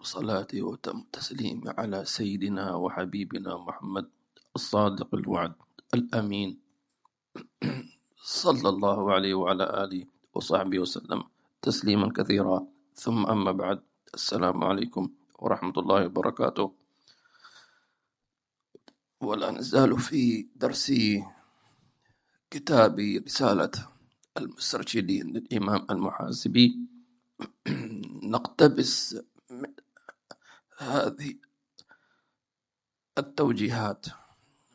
أفضل صلاة وتم تسليم على سيدنا وحبيبنا محمد الصادق الوعد الأمين. صلى الله عليه وعلى آله وصحبه وسلم تسليما كثيرا. ثم أما بعد السلام عليكم ورحمة الله وبركاته. ولا نزال في درس كتاب رسالة المسترشدين للإمام المحاسبي. نقتبس هذه التوجيهات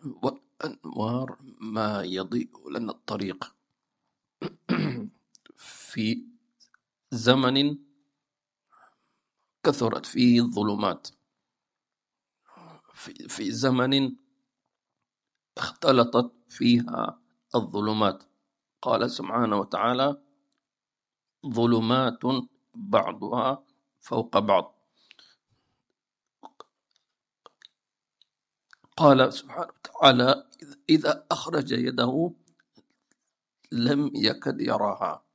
والأنوار ما يضيء لنا الطريق في زمن كثرت فيه الظلمات. في, زمن اختلطت فيها الظلمات. قال سبحانه وتعالى ظلمات بعضها فوق بعض. قال سبحانه وتعالى إذا أخرج يده لم يكد يراها.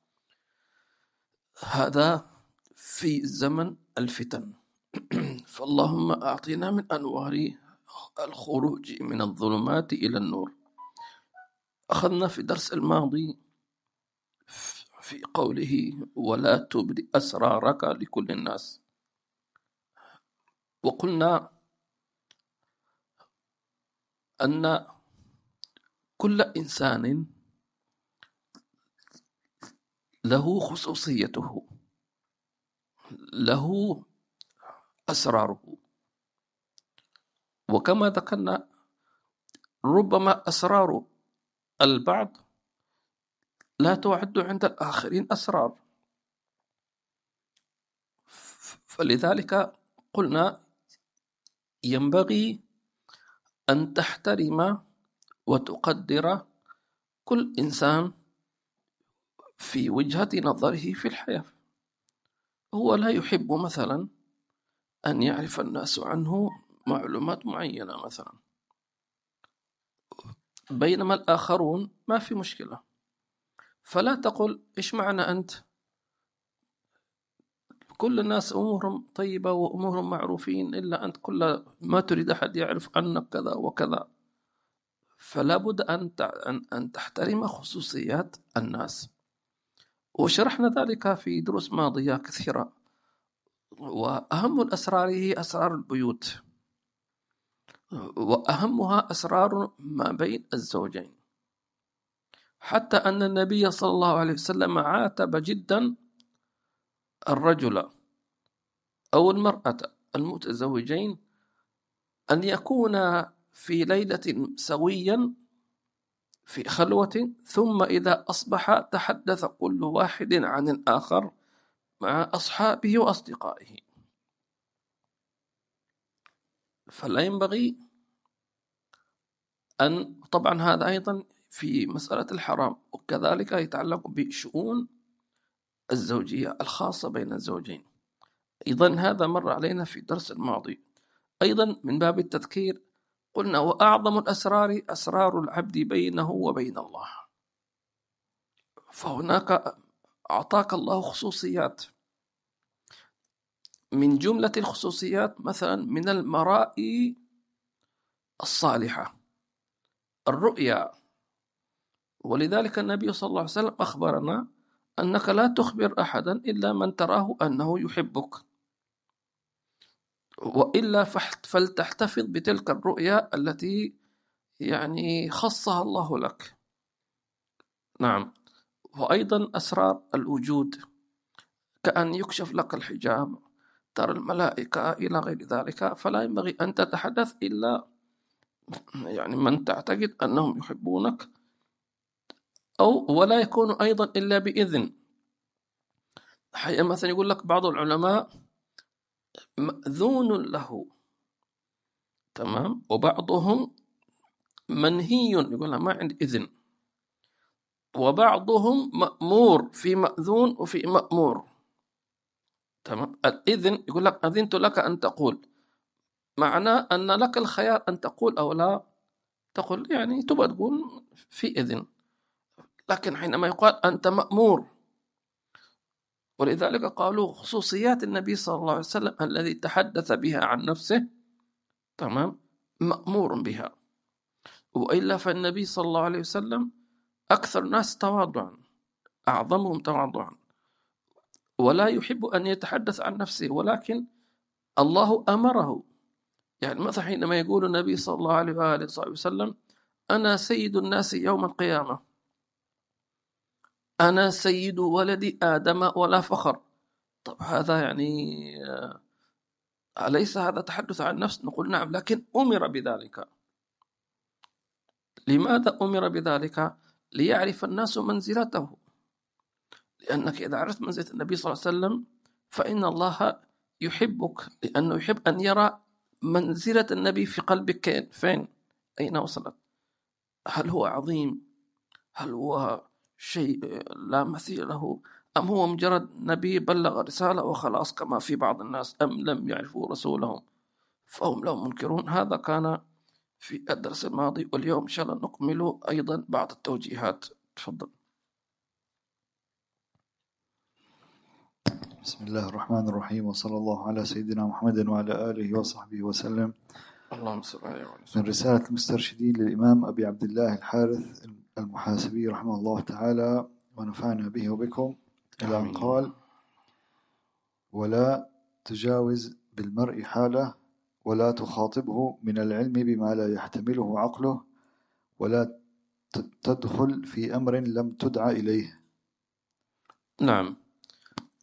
هذا في زمن الفتن. فاللهم أعطنا من أنوار الخروج من الظلمات إلى النور. أخذنا في الدرس الماضي في قوله ولا تبدي أسرارك لكل الناس وقلنا أن كل إنسان له خصوصيته له أسراره. وكما ذكرنا ربما أسرار البعض لا تعد عند الآخرين أسرار. فلذلك قلنا ينبغي أن تحترم وتقدر كل إنسان في وجهة نظره في الحياة. هو لا يحب مثلا أن يعرف الناس عنه معلومات معينة مثلا. بينما الآخرون ما في مشكلة. فلا تقل إيش معنى أنت؟ كل الناس أمورهم طيبة وأمورهم معروفين إلا أنت كل ما تريد أحد يعرف عنك كذا وكذا. فلا بد أن أن تحترم خصوصيات الناس. وشرحنا ذلك في دروس ماضية كثيرة. وأهم الأسرار هي أسرار البيوت. وأهمها أسرار ما بين الزوجين. حتى أن النبي صلى الله عليه وسلم عاتب جدا الرجل أو المرأة المتزوجين أن يكونا في ليلة سويا في خلوة ثم إذا أصبح تحدث كل واحد عن الآخر مع أصحابه وأصدقائه. فلا ينبغي أن طبعا هذا أيضا في مسألة الحرام وكذلك يتعلق بشؤون الزوجية الخاصة بين الزوجين. أيضا هذا مر علينا في الدرس الماضي. أيضا من باب التذكير قلنا وأعظم الأسرار أسرار العبد بينه وبين الله. فهناك أعطاك الله خصوصيات. من جملة الخصوصيات مثلا من المرائي الصالحة. الرؤيا. ولذلك النبي صلى الله عليه وسلم أخبرنا أنك لا تخبر أحدا إلا من تراه أنه يحبك. وإلا فلتحتفظ بتلك الرؤيا التي يعني خصها الله لك. نعم. وأيضا أسرار الوجود. كأن يكشف لك الحجاب. ترى الملائكة إلى غير ذلك. فلا ينبغي أن تتحدث إلا يعني من تعتقد أنهم يحبونك. أو ولا يكون أيضا إلا بإذن. مثلا يقول لك بعض العلماء مأذون له. تمام؟ وبعضهم منهي. يقول ما عندي إذن. وبعضهم مأمور في مأذون وفي مأمور. تمام؟ الإذن يقول لك أذنت لك أن تقول. معناه أن لك الخيار أن تقول أو لا تقول. يعني تبغى تقول في إذن. لكن حينما يقال أنت مأمور. ولذلك قالوا خصوصيات النبي صلى الله عليه وسلم الذي تحدث بها عن نفسه تمام مأمور بها. وإلا فالنبي صلى الله عليه وسلم أكثر الناس تواضعا أعظمهم تواضعا. ولا يحب أن يتحدث عن نفسه ولكن الله أمره. يعني مثلا حينما يقول النبي صلى الله عليه وآله وسلم أنا سيد الناس يوم القيامة. أنا سيد ولد آدم ولا فخر. طب هذا يعني آه، أليس هذا تحدث عن نفس؟ نقول نعم لكن أمر بذلك. لماذا أمر بذلك؟ ليعرف الناس منزلته. لأنك إذا عرفت منزلة النبي صلى الله عليه وسلم فإن الله يحبك لأنه يحب أن يرى منزلة النبي في قلبك فين؟ أين وصلت؟ هل هو عظيم؟ هل هو شيء لا مثيل له. أم هو مجرد نبي بلغ رسالة وخلاص كما في بعض الناس أم لم يعرفوا رسولهم فهم لهم منكرون. هذا كان في الدرس الماضي واليوم إن شاء الله نكمل أيضا بعض التوجيهات. تفضل. بسم الله الرحمن الرحيم وصلى الله على سيدنا محمد وعلى آله وصحبه وسلم. اللهم صل عليه من رسالة المسترشدين للإمام أبي عبد الله الحارث المحاسبي رحمه الله تعالى ونفعنا به وبكم. إلى أن قال ولا تجاوز بالمرء حاله ولا تخاطبه من العلم بما لا يحتمله عقله ولا تدخل في أمر لم تدع إليه. نعم.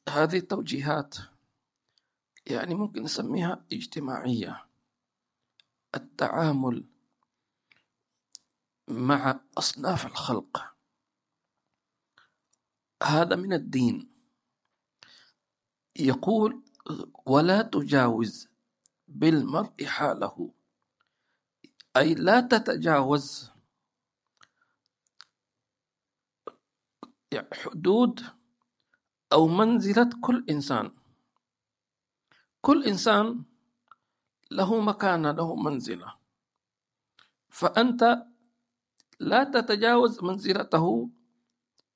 هذه التوجيهات يعني ممكن نسميها اجتماعية. التعامل مع أصناف الخلق. هذا من الدين. يقول ولا تجاوز بالمرء حاله. أي لا تتجاوز. حدود أو منزلة كل إنسان. كل إنسان له مكانة له منزلة. فأنت لا تتجاوز منزلته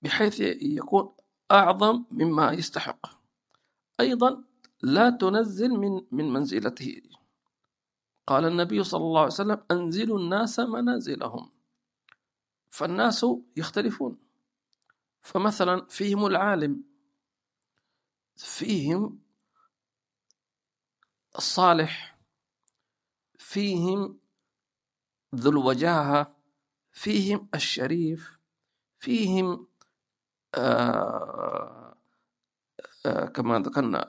بحيث يكون أعظم مما يستحق. أيضا لا تنزل من من منزلته. قال النبي صلى الله عليه وسلم أنزلوا الناس منازلهم. فالناس يختلفون. فمثلا فيهم العالم فيهم الصالح فيهم ذو الوجاهة فيهم الشريف فيهم آه آه كما ذكرنا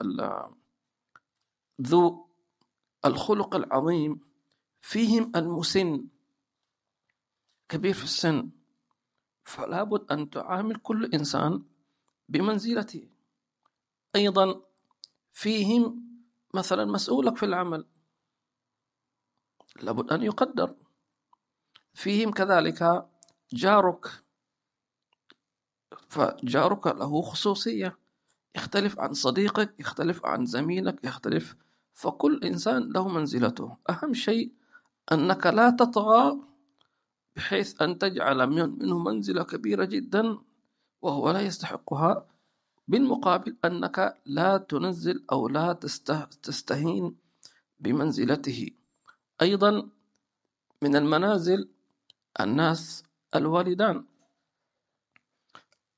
ذو الخلق العظيم فيهم المسن كبير في السن. فلا بد أن تعامل كل إنسان بمنزلته. أيضا فيهم مثلا مسؤولك في العمل. لابد أن يقدر. فيهم كذلك جارك. فجارك له خصوصية. يختلف عن صديقك يختلف عن زميلك يختلف. فكل إنسان له منزلته. أهم شيء أنك لا تطغى بحيث أن تجعل منه منزلة كبيرة جدا وهو لا يستحقها. بالمقابل أنك لا تنزل أو لا تستهين بمنزلته. أيضا من المنازل الناس الوالدان.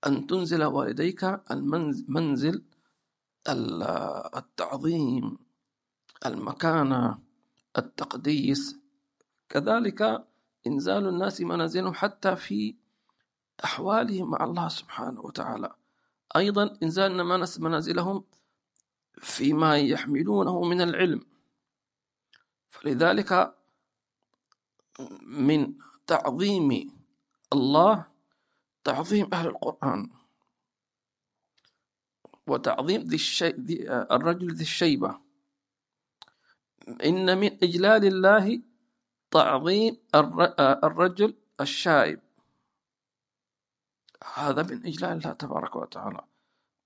أن تنزل والديك المنزل التعظيم المكانة التقديس. كذلك إنزال الناس منازلهم حتى في أحوالهم مع الله سبحانه وتعالى. أيضا إنزال الناس منازلهم فيما يحملونه من العلم. فلذلك من تعظيم الله تعظيم أهل القرآن. وتعظيم ذي الشي... ذي الرجل ذي الشيبة. إن من إجلال الله تعظيم الرجل الشائب هذا من إجلال الله تبارك وتعالى.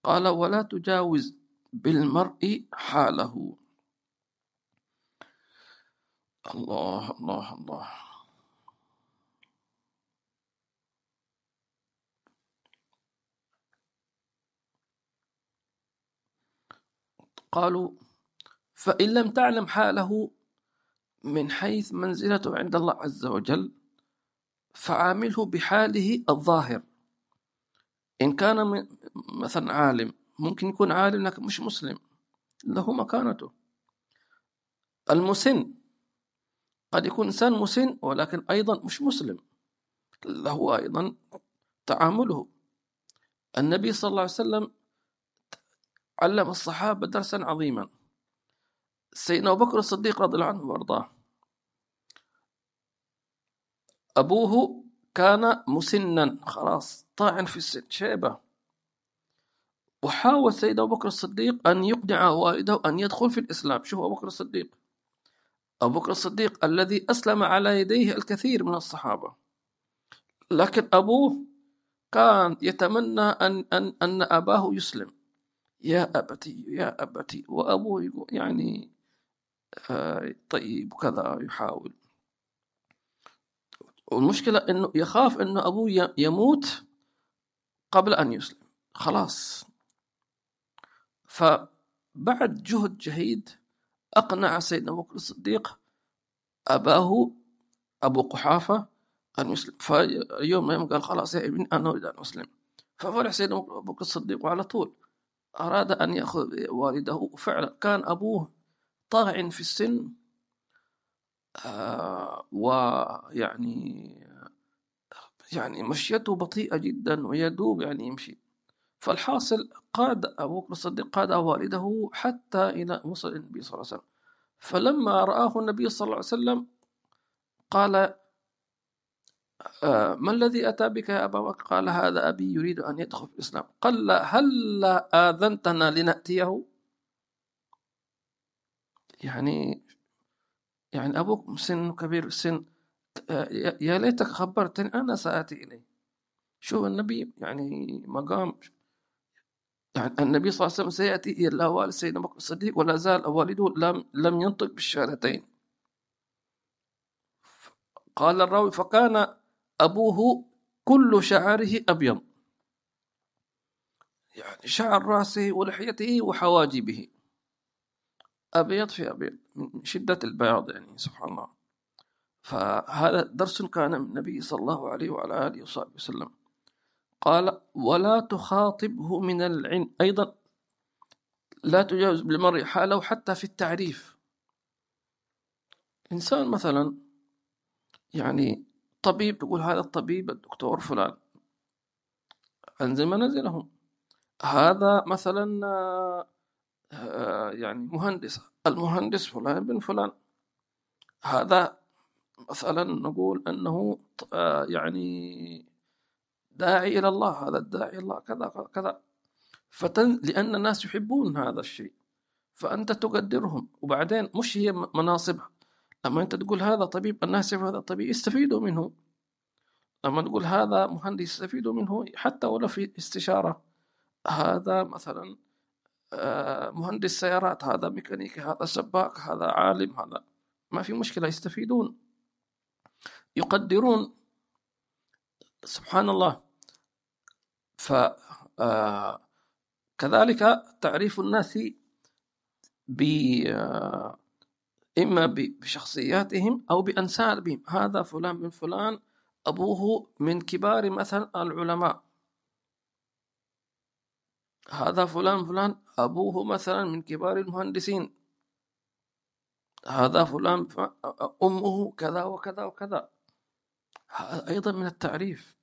قال ولا تجاوز بالمرء حاله. الله الله الله. قالوا فإن لم تعلم حاله من حيث منزلته عند الله عز وجل فعامله بحاله الظاهر. إن كان مثلا عالم ممكن يكون عالم لكن مش مسلم له مكانته. المسن قد يكون إنسان مسن ولكن أيضا مش مسلم له أيضا تعامله. النبي صلى الله عليه وسلم علم الصحابة درسا عظيما. سيدنا أبو بكر الصديق رضي الله عنه وأرضاه. أبوه كان مسنا خلاص طاعن في السن شيبة. وحاول سيدنا أبو بكر الصديق أن يقنع والده أن يدخل في الإسلام. شوف أبو بكر الصديق. أبو بكر الصديق الذي أسلم على يديه الكثير من الصحابة. لكن أبوه كان يتمنى أن, أن, أن أباه يسلم. يا أبتي يا أبتي وأبوه يعني آه، طيب وكذا يحاول. والمشكلة إنه يخاف إنه أبوه يموت قبل أن يسلم. خلاص. فبعد جهد جهيد أقنع سيدنا أبو بكر الصديق أباه أبو قحافة أن يسلم. فيوم يوم قال خلاص يا ابني أنا أريد أن أسلم. ففرح سيدنا أبو بكر الصديق وعلى طول. أراد أن يأخذ والده. وفعلا كان أبوه طاعن في السن آه ويعني يعني مشيته بطيئة جدا ويدوب يعني يمشي. فالحاصل قاد أبو بكر الصديق قاد والده حتى إلى وصل النبي صلى الله عليه وسلم. فلما رآه النبي صلى الله عليه وسلم قال ما الذي أتى بك يا أبا بكر؟ قال هذا أبي يريد أن يدخل في الإسلام. قال هل آذنتنا لنأتيه؟ يعني يعني أبوك سن كبير السن آه، يا ليتك خبرتني أنا سآتي إليه. شوف النبي يعني مقام يعني النبي صلى الله عليه وسلم سيأتي إلى والد سيدنا بكر الصديق ولا زال والده لم لم ينطق بالشهادتين. قال الراوي فكان أبوه كل شعره أبيض. يعني شعر رأسه ولحيته وحواجبه. أبيض في أبيض من شدة البياض يعني سبحان الله. فهذا درس كان من النبي صلى الله عليه وعلى آله وصحبه وسلم. قال ولا تخاطبه من العلم أيضا لا تجاوز بالمرء حاله حتى في التعريف. إنسان مثلا يعني طبيب تقول هذا الطبيب الدكتور فلان. أنزل منازلهم هذا مثلا آه، يعني مهندس. المهندس فلان بن فلان. هذا مثلا نقول أنه آه، يعني داعي إلى الله. هذا الداعي إلى الله كذا كذا. فتن لأن الناس يحبون هذا الشيء. فأنت تقدرهم. وبعدين مش هي مناصبها. لما أنت تقول هذا طبيب الناس هذا طبيب يستفيدوا منه. لما تقول هذا مهندس يستفيدوا منه حتى ولو في استشارة. هذا مثلا آه، مهندس سيارات هذا ميكانيكي هذا سباك هذا عالم هذا. ما في مشكلة يستفيدون. يقدرون. سبحان الله. ف آه، كذلك تعريف الناس ب آه، إما بشخصياتهم أو بأنسابهم. هذا فلان من فلان أبوه من كبار مثلا العلماء. هذا فلان فلان أبوه مثلا من كبار المهندسين. هذا فلان أمه كذا وكذا وكذا. أيضا من التعريف.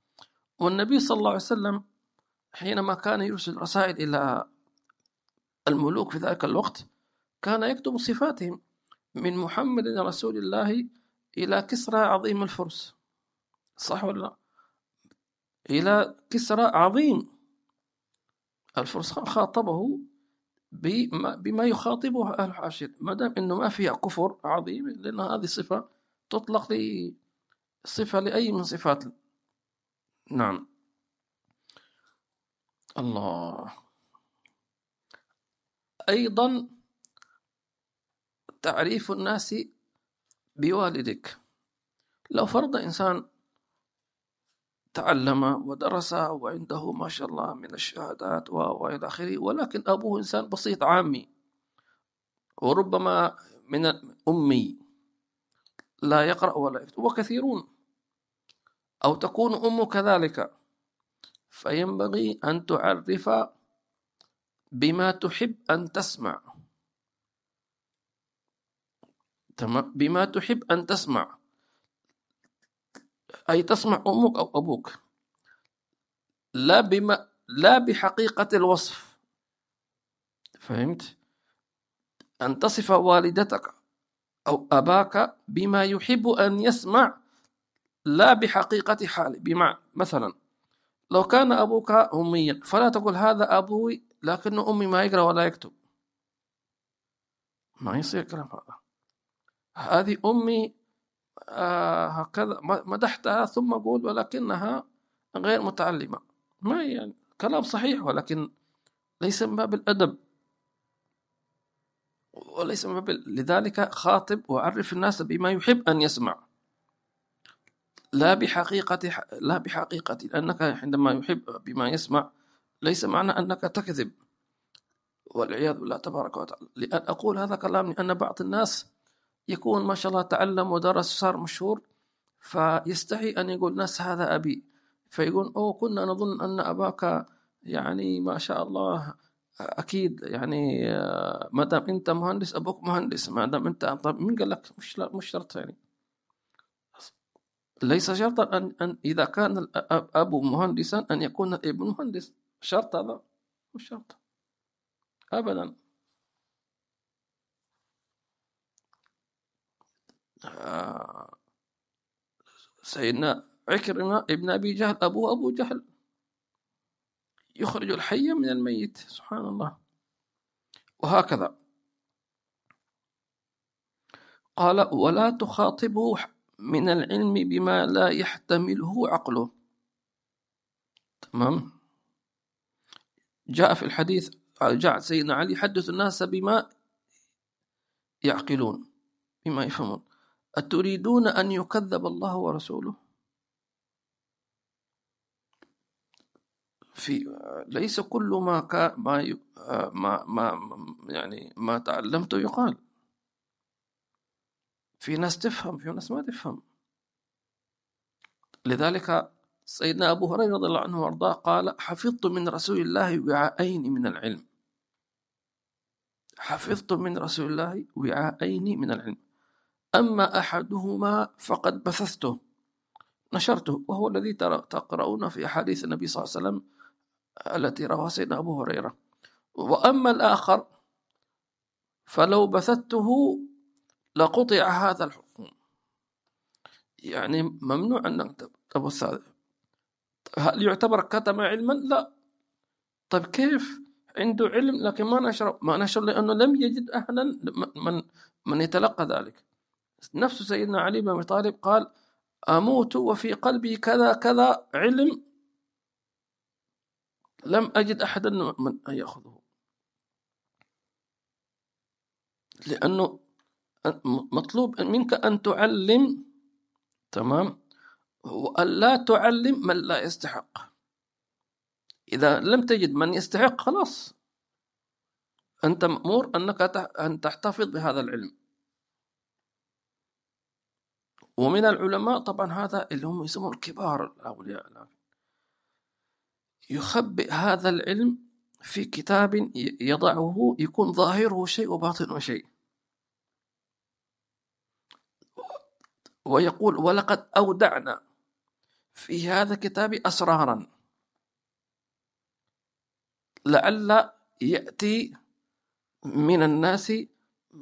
والنبي صلى الله عليه وسلم حينما كان يرسل رسائل إلى الملوك في ذلك الوقت كان يكتب صفاتهم. من محمد رسول الله إلى كسرى عظيم الفرس. صح ولا لا؟ إلى كسرى عظيم الفرس خاطبه بما يخاطبه أهل حاشد ما دام إنه ما فيها كفر عظيم لأن هذه صفة تطلق صفة لأي من صفات. نعم. الله. أيضا تعريف الناس بوالدك. لو فرض إنسان تعلم ودرس وعنده ما شاء الله من الشهادات وإلى آخره ولكن أبوه إنسان بسيط عامي وربما من أمي لا يقرأ ولا يكتب وكثيرون أو تكون أم كذلك فينبغي أن تعرف بما تحب أن تسمع. تمام؟ بما تحب أن تسمع. أي تسمع أمك أو أبوك. لا بما لا بحقيقة الوصف. فهمت؟ أن تصف والدتك أو أباك بما يحب أن يسمع لا بحقيقة حاله بمعنى مثلا لو كان أبوك أميا فلا تقول هذا أبوي لكن أمي ما يقرأ ولا يكتب. ما يصير كلام هذا. هذه أمي آه هكذا مدحتها ثم أقول ولكنها غير متعلمة. ما يعني كلام صحيح ولكن ليس من باب الأدب. وليس من باب لذلك خاطب وعرف الناس بما يحب أن يسمع. لا بحقيقة لا بحقيقة لأنك عندما يحب بما يسمع ليس معنى أنك تكذب. والعياذ بالله تبارك وتعالى. لأن أقول هذا كلام لأن بعض الناس يكون ما شاء الله تعلم ودرس صار مشهور فيستحي أن يقول الناس هذا أبي. فيقول أوه كنا نظن أن أباك يعني ما شاء الله أكيد يعني ما دام أنت مهندس أبوك مهندس ما دام أنت طب مين قال لك مش مش شرط يعني؟ ليس شرطا أن, أن إذا كان الأب مهندسا أن يكون الابن مهندس. شرط هذا؟ مش شرط. أبدا. سيدنا عكرمة ابن أبي جهل أبوه أبو جهل يخرج الحي من الميت سبحان الله. وهكذا. قال ولا تخاطبه من العلم بما لا يحتمله عقله. تمام. جاء في الحديث جاء سيدنا علي حدث الناس بما يعقلون بما يفهمون. أتريدون أن يكذب الله ورسوله؟ في ليس كل ما كا ما ما ما يعني ما تعلمته يقال. في ناس تفهم في ناس ما تفهم. لذلك سيدنا أبو هريرة رضي الله عنه وأرضاه قال حفظت من رسول الله وعاءين من العلم. حفظت من رسول الله وعاءين من العلم. أما أحدهما فقد بثثته. نشرته وهو الذي تقرؤون في أحاديث النبي صلى الله عليه وسلم التي رواها سيدنا أبو هريرة. وأما الآخر فلو بثته لقطع هذا الحكم. يعني ممنوع أن تبث هذا هل يعتبر كتم علما؟ لا. طيب كيف؟ عنده علم لكن ما نشر ما نشر لأنه لم يجد أهلا من من يتلقى ذلك. نفس سيدنا علي بن أبي طالب قال أموت وفي قلبي كذا كذا علم لم أجد أحدا من أن يأخذه. لأنه مطلوب منك أن تعلم تمام؟ وأن لا تعلم من لا يستحق. إذا لم تجد من يستحق خلاص. أنت مأمور أنك أن تحتفظ بهذا العلم. ومن العلماء طبعا هذا اللي هم يسمون كبار الأولياء يخبئ هذا العلم في كتاب يضعه يكون ظاهره شيء وباطنه شيء. ويقول ولقد أودعنا في هذا الكتاب أسرارا. لعل يأتي من الناس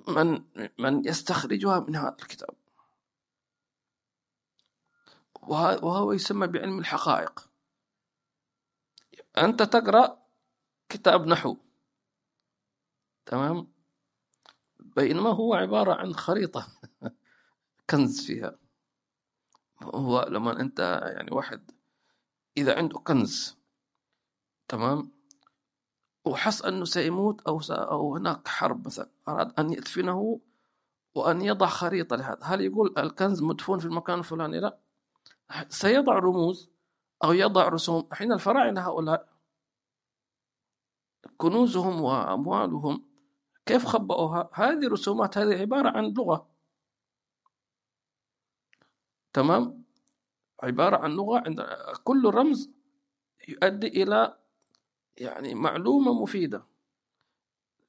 من من يستخرجها من هذا الكتاب. وهو يسمى بعلم الحقائق. أنت تقرأ كتاب نحو. تمام؟ بينما هو عبارة عن خريطة كنز فيها. هو لما أنت يعني واحد إذا عنده كنز تمام؟ وحس أنه سيموت أو أو هناك حرب مثلا أراد أن يدفنه وأن يضع خريطة لهذا. هل يقول الكنز مدفون في المكان الفلاني؟ لا. سيضع رموز أو يضع رسوم. حين الفراعنة هؤلاء كنوزهم وأموالهم كيف خبأوها؟ هذه رسومات هذه عبارة عن لغة. تمام؟ عبارة عن لغة عند كل رمز يؤدي إلى يعني معلومة مفيدة.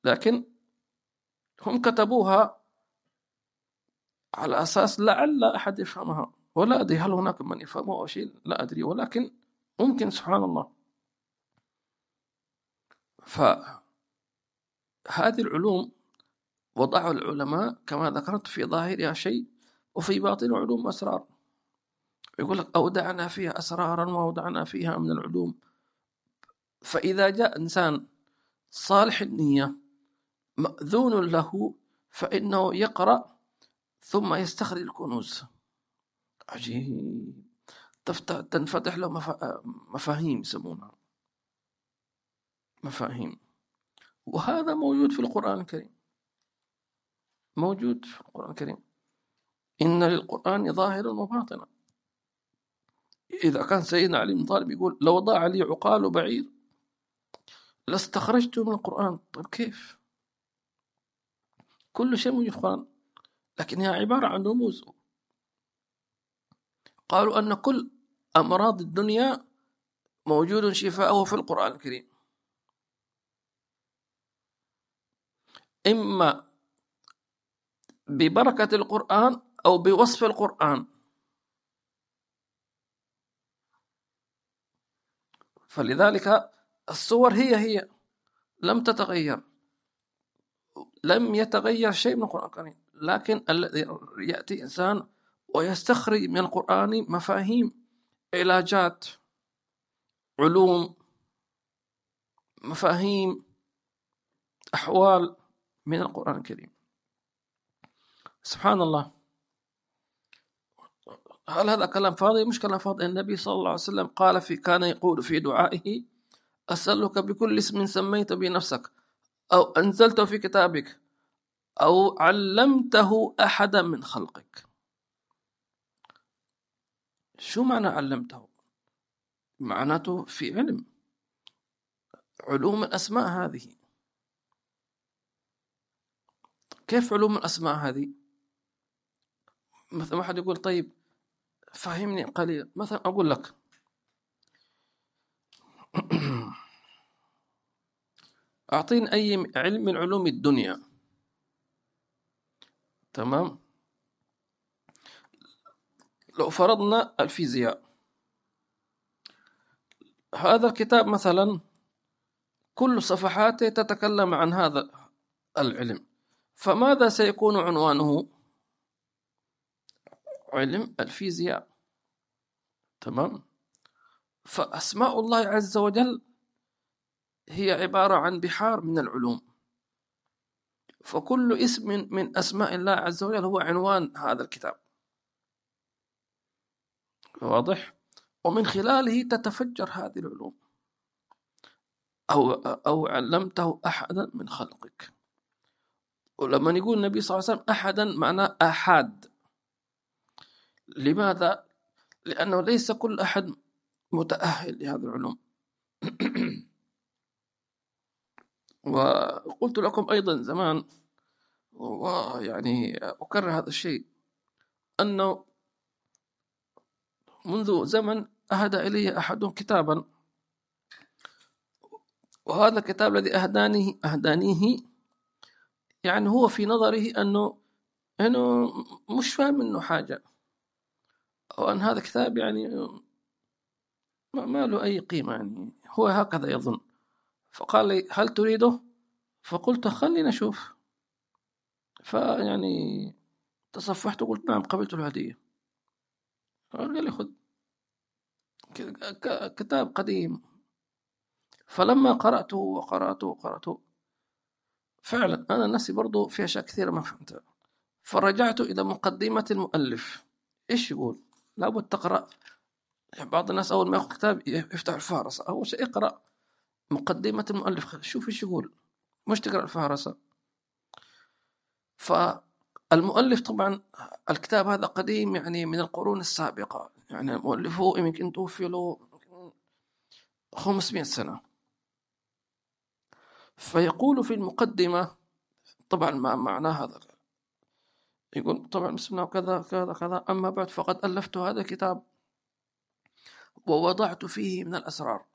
لكن هم كتبوها على أساس لعل أحد يفهمها. ولا أدري هل هناك من يفهمه أو شيء لا أدري. ولكن ممكن سبحان الله. فهذه العلوم وضعوا العلماء كما ذكرت في ظاهرها شيء وفي باطن علوم أسرار. يقول لك أودعنا فيها أسرارا وأودعنا فيها من العلوم. فإذا جاء إنسان صالح النية مأذون له فإنه يقرأ ثم يستخرج الكنوز. عجيب. تنفتح له مفاهيم يسمونها. مفاهيم. وهذا موجود في القرآن الكريم. موجود في القرآن الكريم. إن للقرآن ظاهرا وباطنا. إذا كان سيدنا علي بن طالب يقول لو ضاع لي عقال بعير لاستخرجته من القرآن. طيب كيف؟ كل شيء موجود في القرآن. لكن هي عبارة عن رموز. قالوا أن كل أمراض الدنيا موجود شفاؤه في القرآن الكريم. إما ببركة القرآن أو بوصف القرآن. فلذلك الصور هي هي لم تتغير. لم يتغير شيء من القرآن الكريم. لكن الذي يأتي إنسان ويستخرج من القرآن مفاهيم علاجات علوم مفاهيم أحوال من القرآن الكريم. سبحان الله. هل هذا كلام فاضي؟ مش كلام فاضي. النبي صلى الله عليه وسلم قال في كان يقول في دعائه أسألك بكل اسم سميت بنفسك أو أنزلته في كتابك أو علمته أحدا من خلقك. شو معنى علمته؟ معناته في علم. علوم الأسماء هذه. كيف علوم الأسماء هذه؟ مثلا واحد يقول طيب فهمني قليلا مثلا أقول لك. أعطيني أي علم من علوم الدنيا. تمام؟ لو فرضنا الفيزياء. هذا الكتاب مثلا كل صفحاته تتكلم عن هذا العلم. فماذا سيكون عنوانه؟ علم الفيزياء. تمام؟ فأسماء الله عز وجل هي عبارة عن بحار من العلوم. فكل اسم من أسماء الله عز وجل هو عنوان هذا الكتاب. واضح؟ ومن خلاله تتفجر هذه العلوم. أو, أو علمته أحدا من خلقك. ولما يقول النبي صلى الله عليه وسلم أحدا معناه أحد. لماذا؟ لأنه ليس كل أحد متأهل لهذه العلوم. وقلت لكم أيضا زمان ويعني أكرر هذا الشيء أنه منذ زمن أهدى إلي أحد كتابا. وهذا الكتاب الذي أهدانيه أهدانيه يعني هو في نظره أنه أنه مش فاهم منه حاجة. أو أن هذا كتاب يعني ما له أي قيمة يعني. هو هكذا يظن. فقال لي هل تريده؟ فقلت خلينا نشوف فيعني تصفحت وقلت نعم قبلت الهدية. قال لي خذ كتاب قديم. فلما قرأته وقرأته وقرأته فعلا أنا نفسي برضو في أشياء كثيرة ما فهمتها. فرجعت إلى مقدمة المؤلف. إيش يقول؟ لابد تقرأ. بعض الناس أول ما يأخذ كتاب يفتح الفهرسة. أول شيء اقرأ مقدمة المؤلف. شوف إيش يقول. مش تقرأ الفهرسة. فالمؤلف طبعا الكتاب هذا قديم يعني من القرون السابقة. يعني المؤلف هو يمكن توفي له 500 سنة. فيقول في المقدمة طبعا ما معناه هذا؟ يقول طبعا بسم الله كذا كذا كذا. أما بعد فقد ألفت هذا الكتاب ووضعت فيه من الأسرار.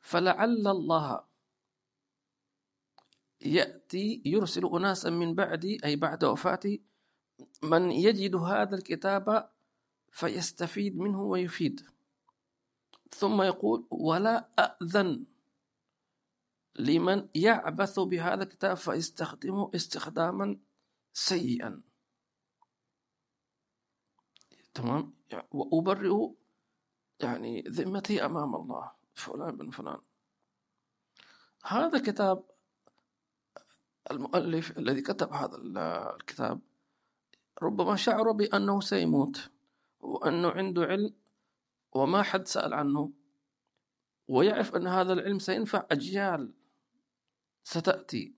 فلعل الله يأتي يرسل أناسا من بعدي أي بعد وفاتي من يجد هذا الكتاب فيستفيد منه ويفيد. ثم يقول ولا أذن لمن يعبث بهذا الكتاب فيستخدمه استخداما سيئا. تمام؟ وأبرئ يعني ذمتي أمام الله فلان بن فلان. هذا كتاب المؤلف الذي كتب هذا الكتاب ربما شعر بأنه سيموت وأنه عنده علم وما حد سأل عنه ويعرف أن هذا العلم سينفع أجيال ستأتي.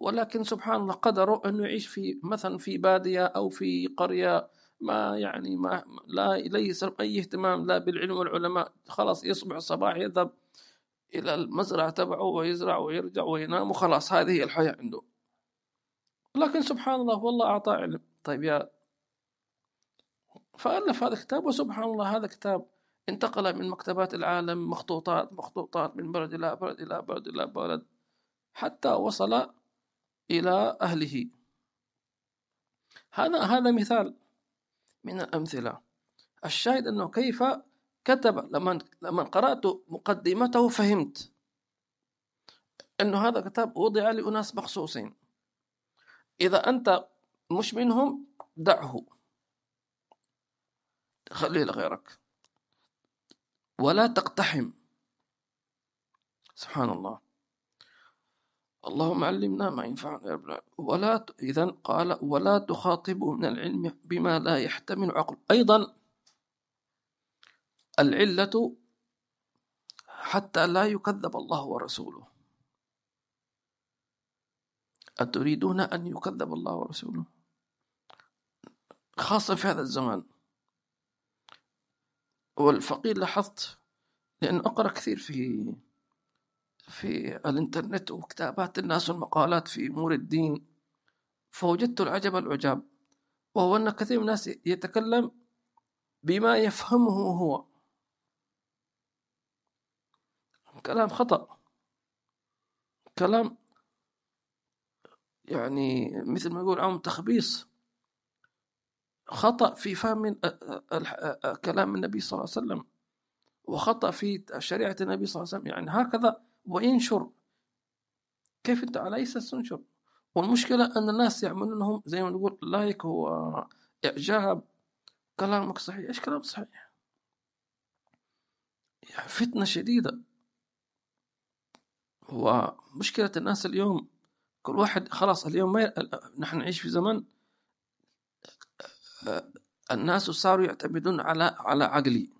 ولكن سبحان الله قدره أنه يعيش في مثلا في بادية أو في قرية ما يعني ما لا ليس أي اهتمام لا بالعلم والعلماء خلاص يصبح الصباح يذهب إلى المزرعة تبعه ويزرع ويرجع وينام وخلاص هذه هي الحياة عنده. لكن سبحان الله والله أعطى علم. طيب يا فألف هذا الكتاب وسبحان الله هذا كتاب انتقل من مكتبات العالم مخطوطات مخطوطات من بلد إلى بلد إلى بلد إلى بلد حتى وصل إلى أهله. هذا هذا مثال من الأمثلة. الشاهد أنه كيف كتب لما لما قرأت مقدمته فهمت أنه هذا كتاب وضع لأناس مخصوصين. إذا أنت مش منهم دعه. خليه لغيرك. ولا تقتحم. سبحان الله. اللهم علمنا ما ينفعنا يا ابن ولا إذا قال ولا تخاطبوا من العلم بما لا يحتمل عقل. أيضا العلة حتى لا يكذب الله ورسوله. أتريدون أن يكذب الله ورسوله؟ خاصة في هذا الزمان. والفقير لاحظت لأن أقرأ كثير في في الإنترنت وكتابات الناس والمقالات في أمور الدين فوجدت العجب العجاب وهو أن كثير من الناس يتكلم بما يفهمه هو. كلام خطأ. كلام يعني مثل ما يقول عم تخبيص خطأ في فهم كلام النبي صلى الله عليه وسلم وخطأ في شريعة النبي صلى الله عليه وسلم. يعني هكذا وينشر. كيف أنت على أساس تنشر؟ والمشكلة أن الناس يعملونهم زي ما نقول لايك وإعجاب كلامك صحيح. إيش كلام صحيح؟ يعني فتنة شديدة. ومشكلة الناس اليوم كل واحد خلاص اليوم ما ي... نحن نعيش في زمن الناس صاروا يعتمدون على على عقلي.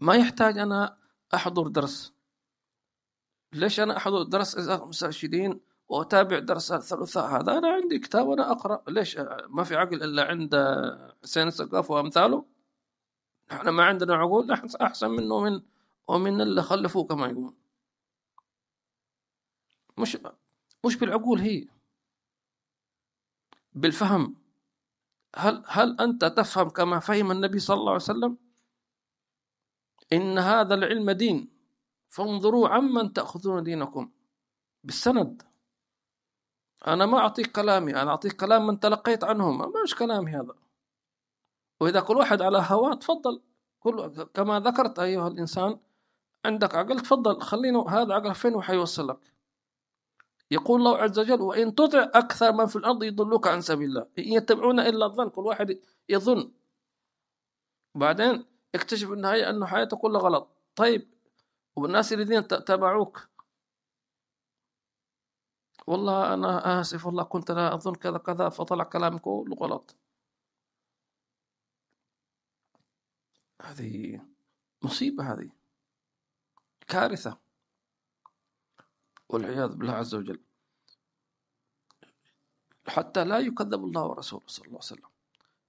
ما يحتاج أنا أحضر درس. ليش أنا أحضر درس المسترشدين وأتابع درس الثلاثاء هذا؟ أنا عندي كتاب وأنا أقرأ. ليش؟ ما في عقل إلا عند حسين السقاف وأمثاله. نحن ما عندنا عقول نحن أحسن منه ومن ومن اللي خلفوه كما يقولون. مش مش بالعقول هي بالفهم. هل هل أنت تفهم كما فهم النبي صلى الله عليه وسلم؟ إن هذا العلم دين فانظروا عمن تأخذون دينكم بالسند. أنا ما أعطيك كلامي أنا أعطيك كلام من تلقيت عنهم ما مش كلامي هذا. وإذا كل واحد على هواه تفضل. كل كما ذكرت أيها الإنسان عندك عقل تفضل. خلينا هذا عقل فين وحيوصلك يقول الله عز وجل وإن تطع أكثر من في الأرض يضلوك عن سبيل الله. إن يتبعون إلا الظن كل واحد يظن. بعدين اكتشف النهاية أنه حياته كلها غلط. طيب والناس الذين تبعوك؟ والله أنا آسف والله كنت لا أظن كذا كذا فطلع كلامك كله غلط. هذه مصيبة هذه. كارثة. والعياذ بالله عز وجل. حتى لا يكذب الله ورسوله صلى الله عليه وسلم.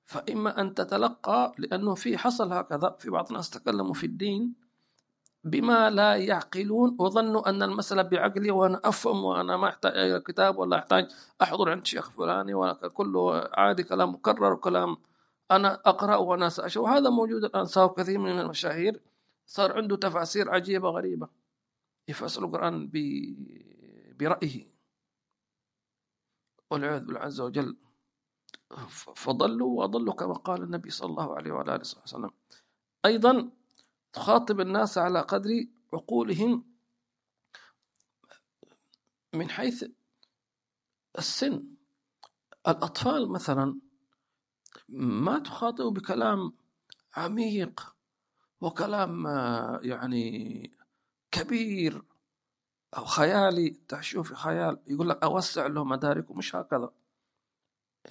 فإما أن تتلقى لأنه في حصل هكذا في بعض الناس تكلموا في الدين بما لا يعقلون وظنوا أن المسألة بعقلي وأنا أفهم وأنا ما أحتاج أي كتاب ولا أحتاج أحضر عند شيخ فلاني ولا كله عادي كلام مكرر وكلام أنا أقرأ وأنا سأشوف. وهذا موجود الآن صار كثير من المشاهير صار عنده تفاسير عجيبة غريبة. يفسر القرآن برأيه. والعياذ بالله عز وجل فضلوا وأضلوا كما قال النبي صلى الله عليه وعلى آله وسلم. أيضا تخاطب الناس على قدر عقولهم من حيث السن. الأطفال مثلا ما تخاطب بكلام عميق وكلام يعني كبير أو خيالي. تشوف خيال يقول لك أوسع له مداركه مش هكذا.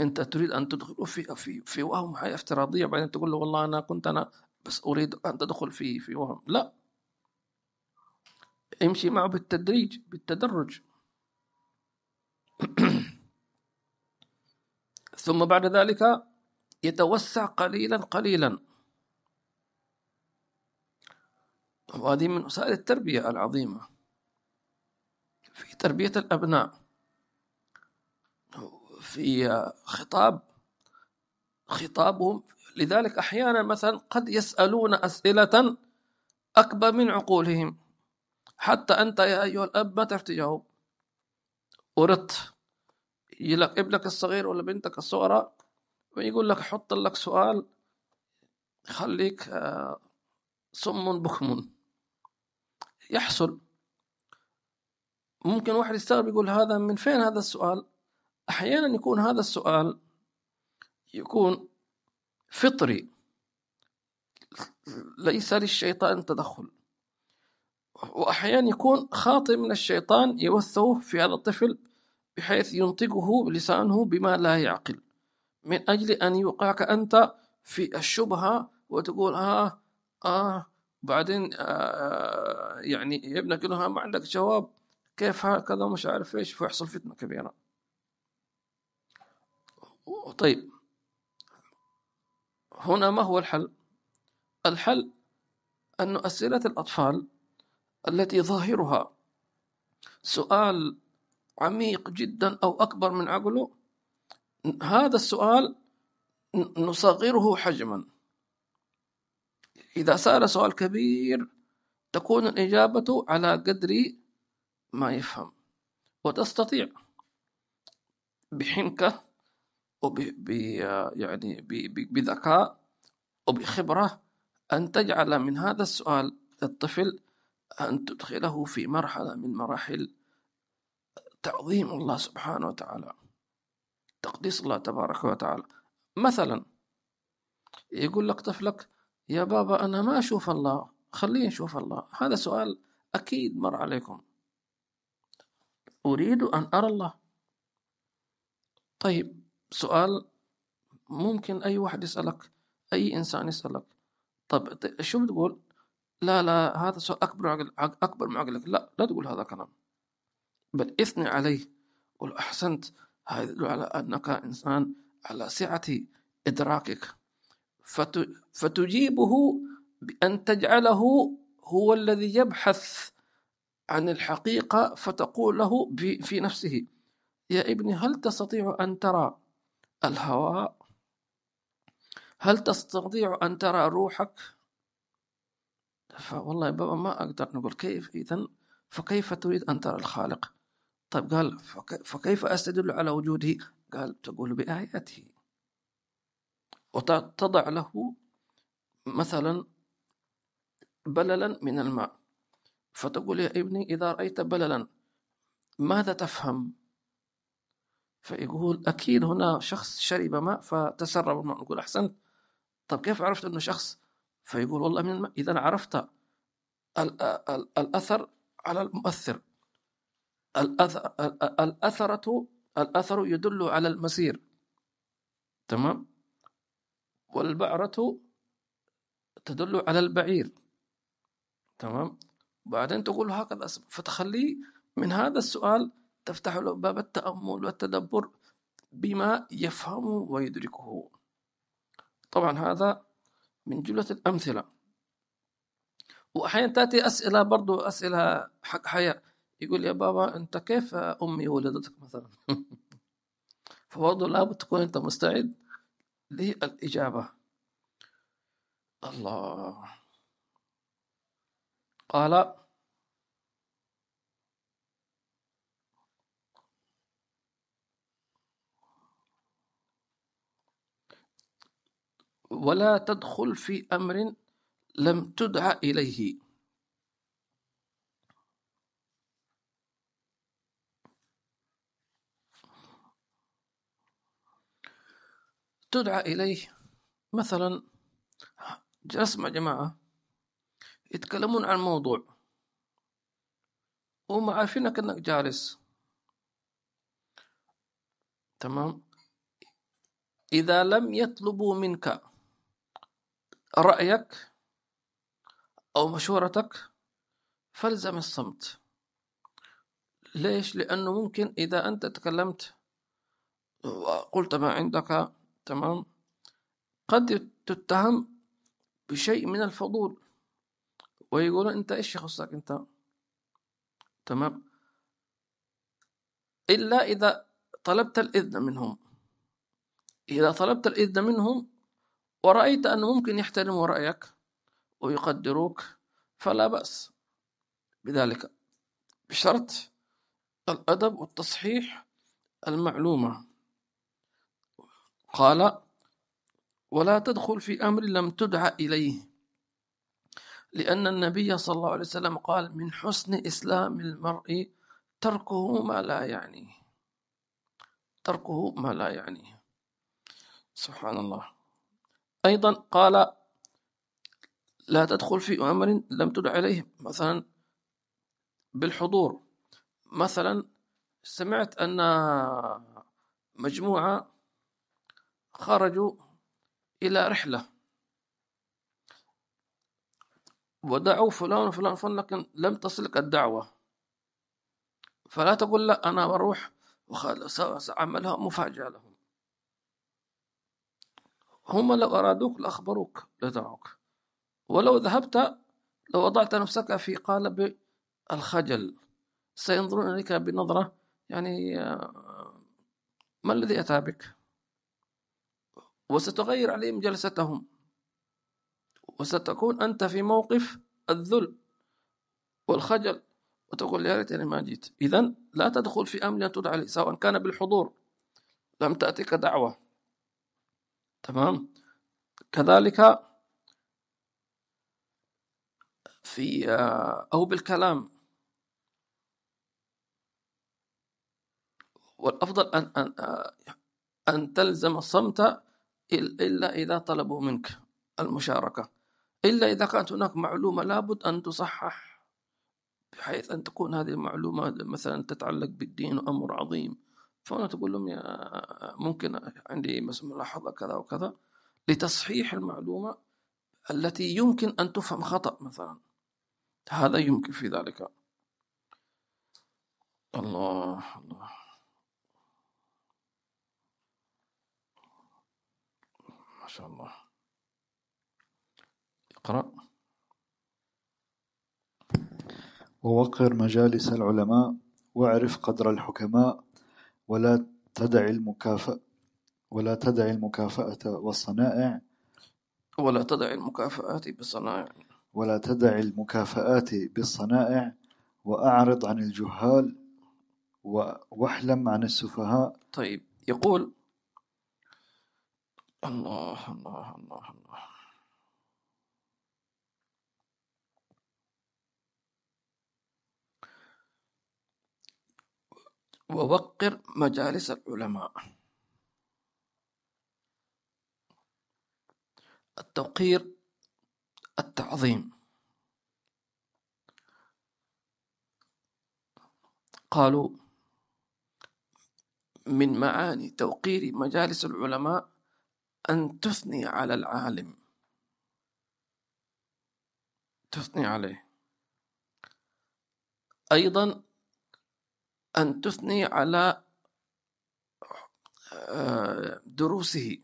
أنت تريد أن تدخل في في في وهم حياة افتراضية. بعدين تقول له والله أنا كنت أنا بس أريد أن تدخل في في وهم. لا. امشي معه بالتدريج بالتدرج. ثم بعد ذلك يتوسع قليلا قليلا. وهذه من وسائل التربية العظيمة. في تربية الأبناء في خطاب خطابهم لذلك أحيانا مثلا قد يسألون أسئلة أكبر من عقولهم. حتى أنت يا أيها الأب ما تعرف تجاوب؟ وردت يجي لك ابنك الصغير ولا بنتك الصغرى؟ ويقول لك حط لك سؤال خليك آه، صم بكم. يحصل. ممكن واحد يستغرب يقول هذا من فين هذا السؤال؟ أحيانا يكون هذا السؤال يكون فطري. ليس للشيطان تدخل. وأحيانا يكون خاطئ من الشيطان يوثه في هذا الطفل بحيث ينطقه بلسانه بما لا يعقل. من أجل أن يوقعك أنت في الشبهة وتقول آه آه بعدين آه يعني ابنك ما عندك جواب كيف هكذا مش عارف إيش فيحصل فتنة كبيرة. طيب. هنا ما هو الحل؟ الحل أن أسئلة الأطفال التي ظاهرها سؤال عميق جدا أو أكبر من عقله هذا السؤال نصغره حجما. إذا سأل سؤال كبير تكون الإجابة على قدر ما يفهم. وتستطيع بحنكة وب يعني بذكاء وبخبرة أن تجعل من هذا السؤال الطفل أن تدخله في مرحلة من مراحل تعظيم الله سبحانه وتعالى. تقديس الله تبارك وتعالى. مثلا يقول لك طفلك يا بابا أنا ما أشوف الله. خليني أشوف الله. هذا سؤال أكيد مر عليكم. أريد أن أرى الله. طيب سؤال ممكن أي واحد يسألك أي إنسان يسألك. طب شو بتقول؟ لا لا هذا سؤال أكبر عقل أكبر من عقلك. لا لا تقول هذا كلام بل إثني عليه. قل أحسنت. هذا على أنك إنسان على سعة إدراكك. فتجيبه بأن تجعله هو الذي يبحث عن الحقيقة فتقول له في نفسه يا ابني هل تستطيع أن ترى الهواء هل تستطيع أن ترى روحك؟ فوالله بابا ما أقدر نقول كيف إذن فكيف تريد أن ترى الخالق؟ طيب قال فكيف أستدل على وجوده؟ قال تقول بآياته. وتضع له مثلا بللا من الماء. فتقول يا ابني إذا رأيت بللا ماذا تفهم؟ فيقول أكيد هنا شخص شرب ماء فتسرب الماء. نقول أحسنت. طب كيف عرفت أنه شخص؟ فيقول والله من الماء. إذا عرفت الأثر على المؤثر. الأثرة الأثر يدل على المسير. تمام؟ والبعرة تدل على البعير. تمام؟ بعدين تقول هكذا فتخليه من هذا السؤال تفتح له باب التأمل والتدبر بما يفهمه ويدركه. طبعا هذا من جملة الأمثلة. وأحيانا تأتي أسئلة برضو أسئلة حق حياة. يقول يا بابا أنت كيف أمي ولدتك مثلا؟ فبرضه لابد تكون أنت مستعد للإجابة. الله. قال ولا تدخل في أمر لم تدع إليه. تدعى إليه. مثلا جلس مع جماعة يتكلمون عن موضوع وهم عارفينك أنك جالس. تمام؟ إذا لم يطلبوا منك رأيك أو مشورتك فالزم الصمت. ليش؟ لأنه ممكن إذا أنت تكلمت وقلت ما عندك تمام؟ قد تتهم بشيء من الفضول. ويقولون أنت إيش يخصك أنت؟ تمام؟ إلا إذا طلبت الإذن منهم. إذا طلبت الإذن منهم ورأيت أنه ممكن يحترموا رأيك ويقدروك فلا بأس بذلك. بشرط الأدب والتصحيح المعلومة. قال ولا تدخل في أمر لم تدع إليه. لأن النبي صلى الله عليه وسلم قال من حسن إسلام المرء تركه ما لا يعنيه تركه ما لا يعنيه سبحان الله أيضا قال لا تدخل في أمر لم تدع إليه. مثلا بالحضور. مثلا سمعت أن مجموعة خرجوا إلى رحلة. ودعوا فلان وفلان وفلان لكن لم تصلك الدعوة. فلا تقول لا أنا بروح وسأعملها مفاجأة لهم. هم لو أرادوك لأخبروك لدعوك. ولو ذهبت لو وضعت نفسك في قالب الخجل سينظرون إليك بنظرة يعني آه، ما الذي أتى بك؟ وستغير عليهم جلستهم. وستكون أنت في موقف الذل والخجل وتقول يا ريتني ما جيت. إذا لا تدخل في أمر تدعى سواء كان بالحضور لم تأتك دعوة. تمام؟ كذلك في آه، أو بالكلام. والأفضل أن أن آه، أن تلزم الصمت إلا إذا طلبوا منك المشاركة. إلا إذا كانت هناك معلومة لابد أن تصحح بحيث أن تكون هذه المعلومة مثلا تتعلق بالدين وأمر عظيم. فأنا تقول لهم يا ممكن عندي ملاحظة كذا وكذا. لتصحيح المعلومة التي يمكن أن تفهم خطأ مثلا. هذا يمكن في ذلك. الله الله. ما شاء الله. اقرأ. ووقر مجالس العلماء واعرف قدر الحكماء ولا تدع المكافأة ولا تدع المكافأة والصنائع. ولا تدع المكافآت بالصنائع. ولا تدع المكافآت بالصنائع. وأعرض عن الجهال واحلم عن السفهاء. طيب يقول الله الله الله الله. ووقر مجالس العلماء. التوقير التعظيم. قالوا من معاني توقير مجالس العلماء أن تثني على العالم. تثني عليه. أيضا أن تثني على آه، دروسه.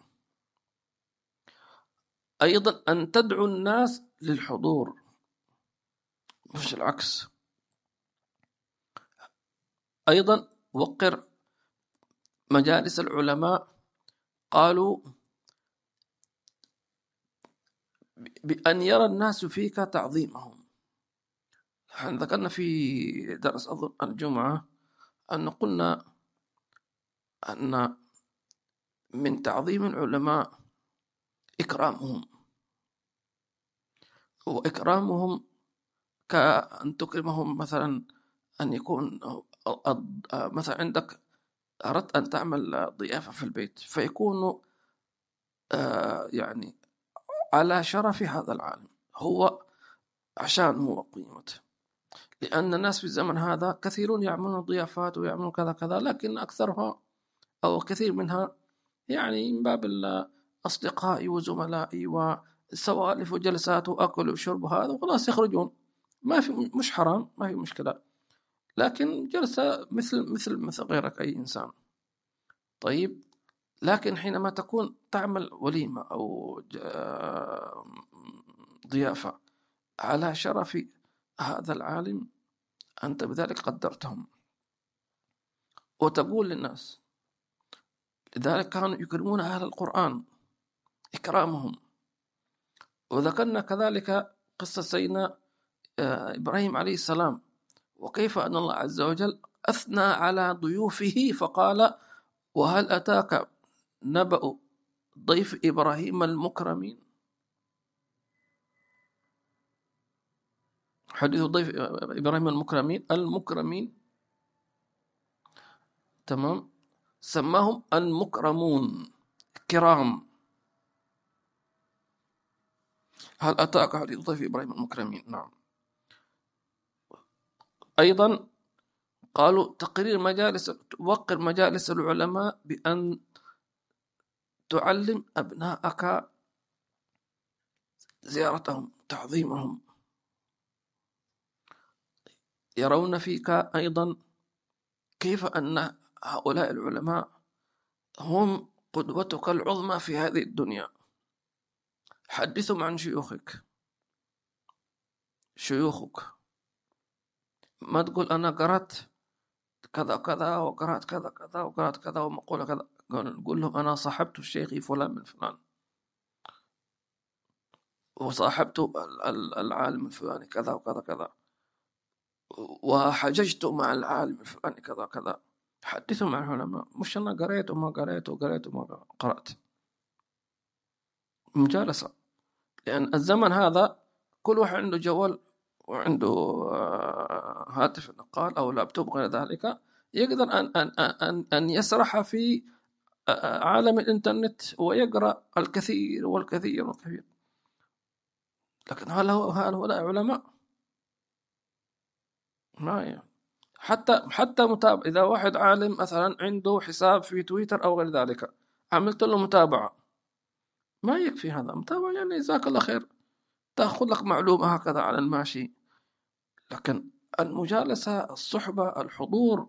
أيضا أن تدعو الناس للحضور. مش العكس. أيضا وقر مجالس العلماء قالوا بأن يرى الناس فيك تعظيمهم. نحن ذكرنا في درس أظن الجمعة أن قلنا أن من تعظيم العلماء إكرامهم. وإكرامهم كأن تكرمهم مثلا أن يكون مثلا عندك أردت أن تعمل ضيافة في البيت فيكون آه، يعني على شرف هذا العالم. هو عشان هو قيمته. لأن الناس في الزمن هذا كثيرون يعملون ضيافات ويعملون كذا كذا لكن أكثرها أو كثير منها يعني من باب أصدقائي وزملائي وسوالف وجلسات وأكل وشرب وهذا وخلاص يخرجون. ما في مش حرام ما في مشكلة. لكن جلسة مثل مثل مثل غيرك أي إنسان. طيب؟ لكن حينما تكون تعمل وليمة أو ضيافة على شرف هذا العالم أنت بذلك قدرتهم. وتقول للناس لذلك كانوا يكرمون أهل القرآن إكرامهم. وذكرنا كذلك قصة سيدنا آه، إبراهيم عليه السلام. وكيف أن الله عز وجل أثنى على ضيوفه فقال وهل أتاك نبأ ضيف إبراهيم المكرمين. حديث ضيف إبراهيم المكرمين المكرمين. تمام؟ سماهم المكرمون كرام. هل أتاك حديث ضيف إبراهيم المكرمين؟ نعم. أيضا قالوا تقرير مجالس توقر مجالس العلماء بأن تعلم أبناءك زيارتهم تعظيمهم. يرون فيك أيضا كيف أن هؤلاء العلماء هم قدوتك العظمى في هذه الدنيا. حدثهم عن شيوخك. شيوخك. ما تقول أنا قرأت كذا كذا وقرأت كذا كذا وقرأت كذا ومقولة كذا. قول لهم أنا صاحبت الشيخ فلان من فلان. وصاحبت العالم الفلاني كذا وكذا كذا. وحججت مع العالم الفلاني كذا كذا. حدثوا مع العلماء. مش أنا قريت وما قريت وقريت وما قرأت. مجالسة. لأن الزمن هذا كل واحد عنده جوال وعنده آه، هاتف نقال أو لابتوب غير ذلك. يقدر أن أن أن أن يسرح في عالم الإنترنت ويقرأ الكثير والكثير والكثير. لكن هل هؤلاء علماء؟ ما يعني. حتى حتى متابع إذا واحد عالم مثلا عنده حساب في تويتر أو غير ذلك عملت له متابعة. ما يكفي هذا. متابعة يعني جزاك الله خير. تأخذ لك معلومة هكذا على الماشي. لكن المجالسة الصحبة الحضور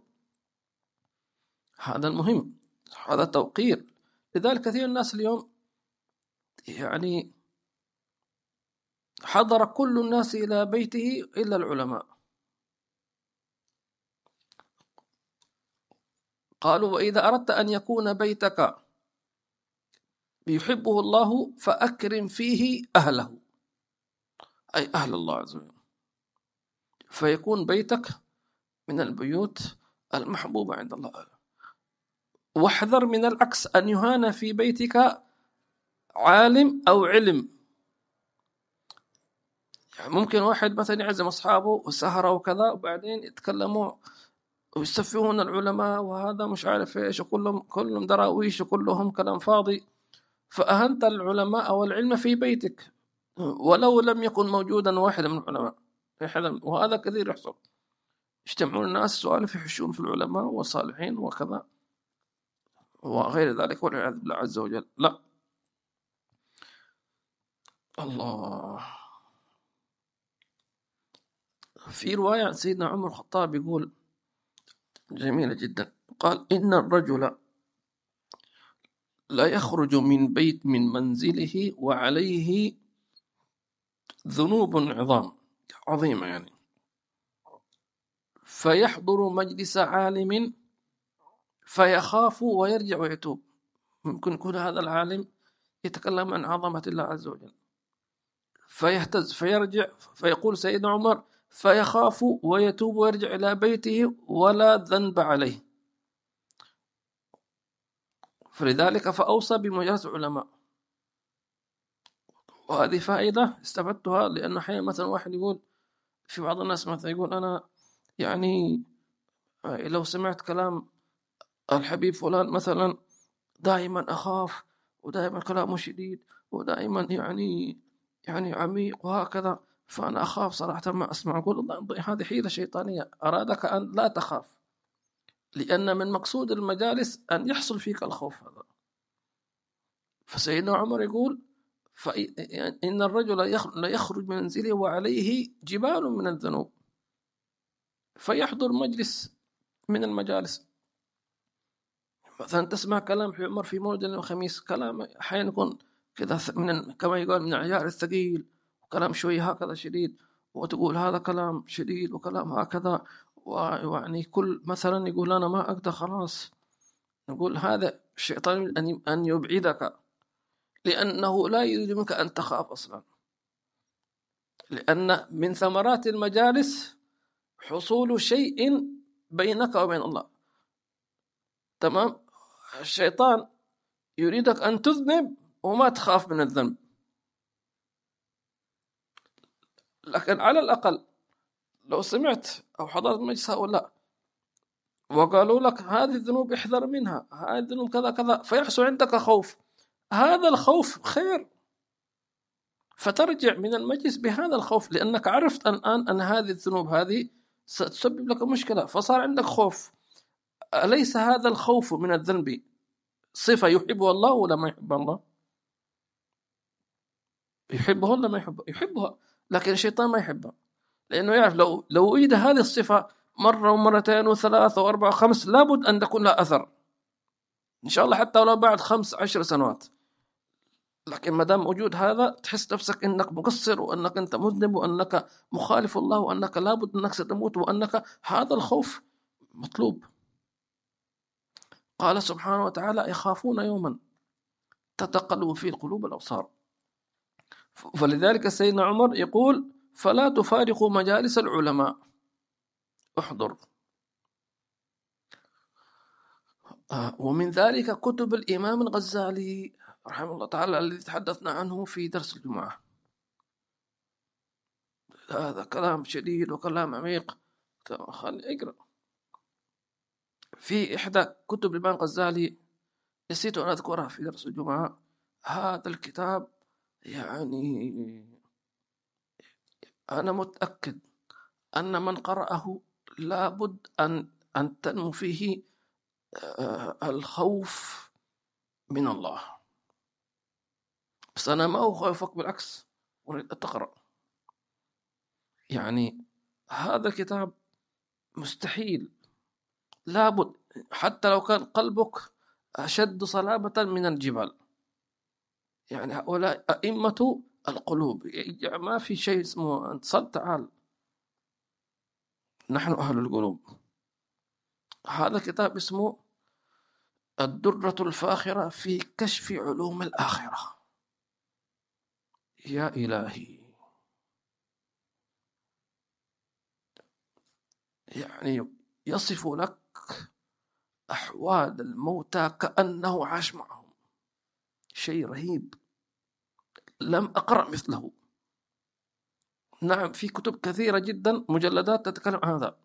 هذا المهم. هذا توقير. لذلك كثير الناس اليوم يعني حضر كل الناس إلى بيته إلا العلماء. قالوا وإذا أردت أن يكون بيتك يحبه الله فأكرم فيه أهله. أي أهل الله عز وجل. فيكون بيتك من البيوت المحبوبة عند الله. واحذر من العكس أن يهان في بيتك عالم أو علم. يعني ممكن واحد مثلا يعزم أصحابه وسهرة وكذا وبعدين يتكلموا ويستفهون العلماء وهذا مش عارف إيش وكلهم كلهم دراويش وكلهم كلام فاضي. فأهنت العلماء والعلم في بيتك ولو لم يكن موجودا واحد من العلماء. وهذا كثير يحصل. يجتمعون الناس سوالف يحشون في العلماء والصالحين وكذا. وغير ذلك والعياذ بالله عز وجل. لا. الله. في رواية عن سيدنا عمر الخطاب يقول جميلة جدا. قال إن الرجل لا يخرج من بيت من منزله وعليه ذنوب عظام. عظيمة يعني. فيحضر مجلس عالم فيخاف ويرجع ويتوب. ممكن يكون هذا العالم يتكلم عن عظمة الله عز وجل. فيهتز فيرجع فيقول سيدنا عمر فيخاف ويتوب ويرجع إلى بيته ولا ذنب عليه. فلذلك فأوصى بمجالس العلماء. وهذه فائدة استفدتها لأن أحيانا مثلا واحد يقول في بعض الناس مثلا يقول أنا يعني لو سمعت كلام الحبيب فلان مثلا دائما أخاف ودائما كلامه شديد ودائما يعني يعني عميق وهكذا. فأنا أخاف صراحة ما أسمع. أقول هذه حيلة شيطانية. أرادك أن لا تخاف لأن من مقصود المجالس أن يحصل فيك الخوف هذا. فسيدنا عمر يقول فإن الرجل لا يخرج من منزله وعليه جبال من الذنوب. فيحضر مجلس من المجالس. مثلا تسمع كلام عمر في مولد الخميس كلام أحيانا يكون كذا من كما يقال من العيار الثقيل وكلام شوي هكذا شديد وتقول هذا كلام شديد وكلام هكذا ويعني كل مثلا يقول أنا ما أقدر خلاص. نقول هذا الشيطان أن يبعدك لأنه لا يريد منك أن تخاف أصلا. لأن من ثمرات المجالس حصول شيء بينك وبين الله. تمام؟ الشيطان يريدك أن تذنب وما تخاف من الذنب. لكن على الأقل لو سمعت أو حضرت مجلس هؤلاء وقالوا لك هذه الذنوب احذر منها هذه الذنوب كذا كذا فيحصل عندك خوف. هذا الخوف خير. فترجع من المجلس بهذا الخوف لأنك عرفت الآن أن هذه الذنوب هذه ستسبب لك مشكلة فصار عندك خوف. أليس هذا الخوف من الذنب؟ صفة يحبها الله ولا ما يحبها الله؟ يحبها ولا ما يحبها يحبها لكن الشيطان ما يحبها. لأنه يعرف لو لو أريد هذه الصفة مرة ومرتين وثلاثة وأربعة وخمس لابد أن تكون لها أثر. إن شاء الله حتى ولو بعد خمس عشر سنوات. لكن ما دام وجود هذا تحس نفسك إنك مقصر وأنك أنت مذنب وأنك مخالف الله وأنك لابد أنك ستموت وأنك هذا الخوف مطلوب. قال سبحانه وتعالى يخافون يوما تتقلب فيه القلوب الابصار فلذلك سيدنا عمر يقول فلا تفارقوا مجالس العلماء. احضر. ومن ذلك كتب الإمام الغزالي رحمه الله تعالى الذي تحدثنا عنه في درس الجمعة. هذا كلام شديد وكلام عميق. خلي اقرأ في إحدى كتب الإمام الغزالي نسيت أن أذكرها في درس الجمعة. هذا الكتاب يعني أنا متأكد أن من قرأه لابد أن أن تنمو فيه آه، الخوف من الله. بس أنا ما أخوفك بالعكس أريد أن تقرأ. يعني هذا الكتاب مستحيل لابد حتى لو كان قلبك أشد صلابة من الجبال. يعني هؤلاء أئمة القلوب. يعني ما في شيء اسمه أنت صل تعال. نحن أهل القلوب. هذا كتاب اسمه الدرة الفاخرة في كشف علوم الآخرة. يا إلهي. يعني يصف لك أحوال الموتى كأنه عاش معهم. شيء رهيب. لم أقرأ مثله. نعم في كتب كثيرة جدا مجلدات تتكلم عن هذا.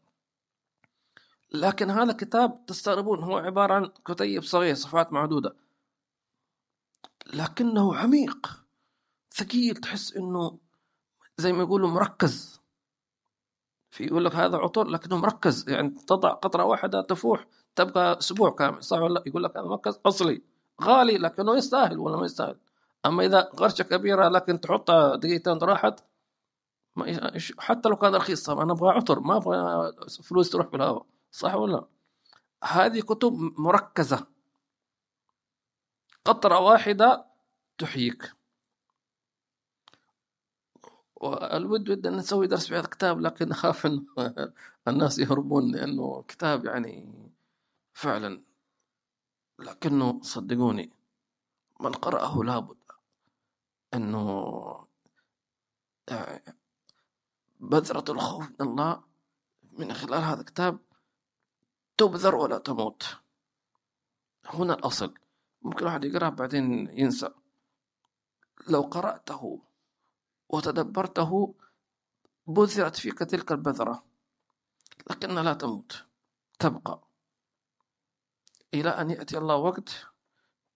لكن هذا كتاب تستغربون هو عبارة عن كتيب صغير صفحات معدودة. لكنه عميق. ثقيل تحس إنه زي ما يقولوا مركز. في يقول لك هذا عطر لكنه مركز. يعني تضع قطرة واحدة تفوح تبقى أسبوع كامل. صح ولا يقول لك هذا مركز أصلي. غالي لكنه يستاهل ولا ما يستاهل؟ أما إذا غرشة كبيرة لكن تحطها دقيقتين راحت حتى لو كان رخيص طبعا أنا أبغى عطر ما أبغى فلوس تروح بالهواء. صح ولا هذه كتب مركزة. قطرة واحدة تحييك. والود ود أن نسوي درس في هذا الكتاب لكن أخاف أن الناس يهربون لأنه كتاب يعني فعلا. لكنه صدقوني من قرأه لابد أنه بذرة الخوف من الله من خلال هذا الكتاب تبذر ولا تموت. هنا الأصل. ممكن واحد يقرأ بعدين ينسى. لو قرأته وتدبرته بذرت فيك تلك البذرة لكنها لا تموت. تبقى. إلى أن يأتي الله وقت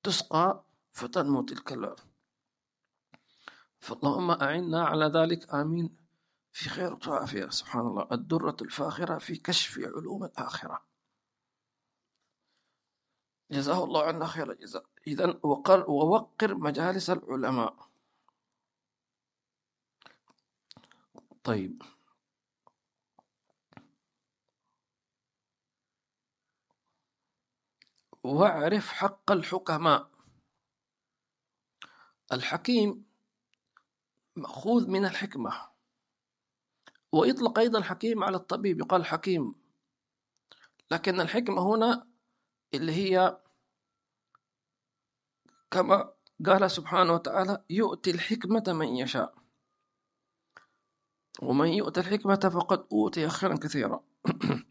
تسقى فتنمو تلك الأرض فاللهم أعنا على ذلك آمين. في خير وعافية سبحان الله. الدرة الفاخرة في كشف علوم الآخرة. جزاه الله عنا خير الجزاء. إذا وقر ووقر مجالس العلماء. طيب. واعرف حق الحكماء. الحكيم مأخوذ من الحكمة. ويطلق أيضا حكيم على الطبيب يقال حكيم. لكن الحكمة هنا اللي هي كما قال سبحانه وتعالى يؤتي الحكمة من يشاء. ومن يؤتي الحكمة فقد أوتي خيرا كثيرا.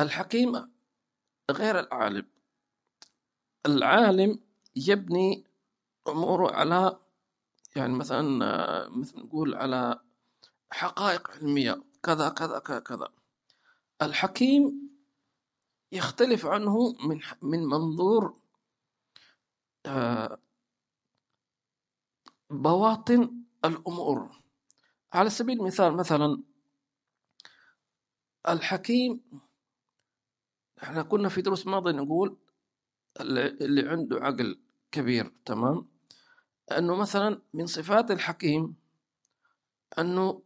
الحكيم غير العالم. العالم يبني أموره على يعني مثلا مثل نقول على حقائق علمية كذا كذا كذا كذا. الحكيم يختلف عنه من من منظور آه، بواطن الأمور. على سبيل المثال مثلا الحكيم إحنا كنا في دروس ماضية نقول اللي عنده عقل كبير تمام؟ أنه مثلا من صفات الحكيم أنه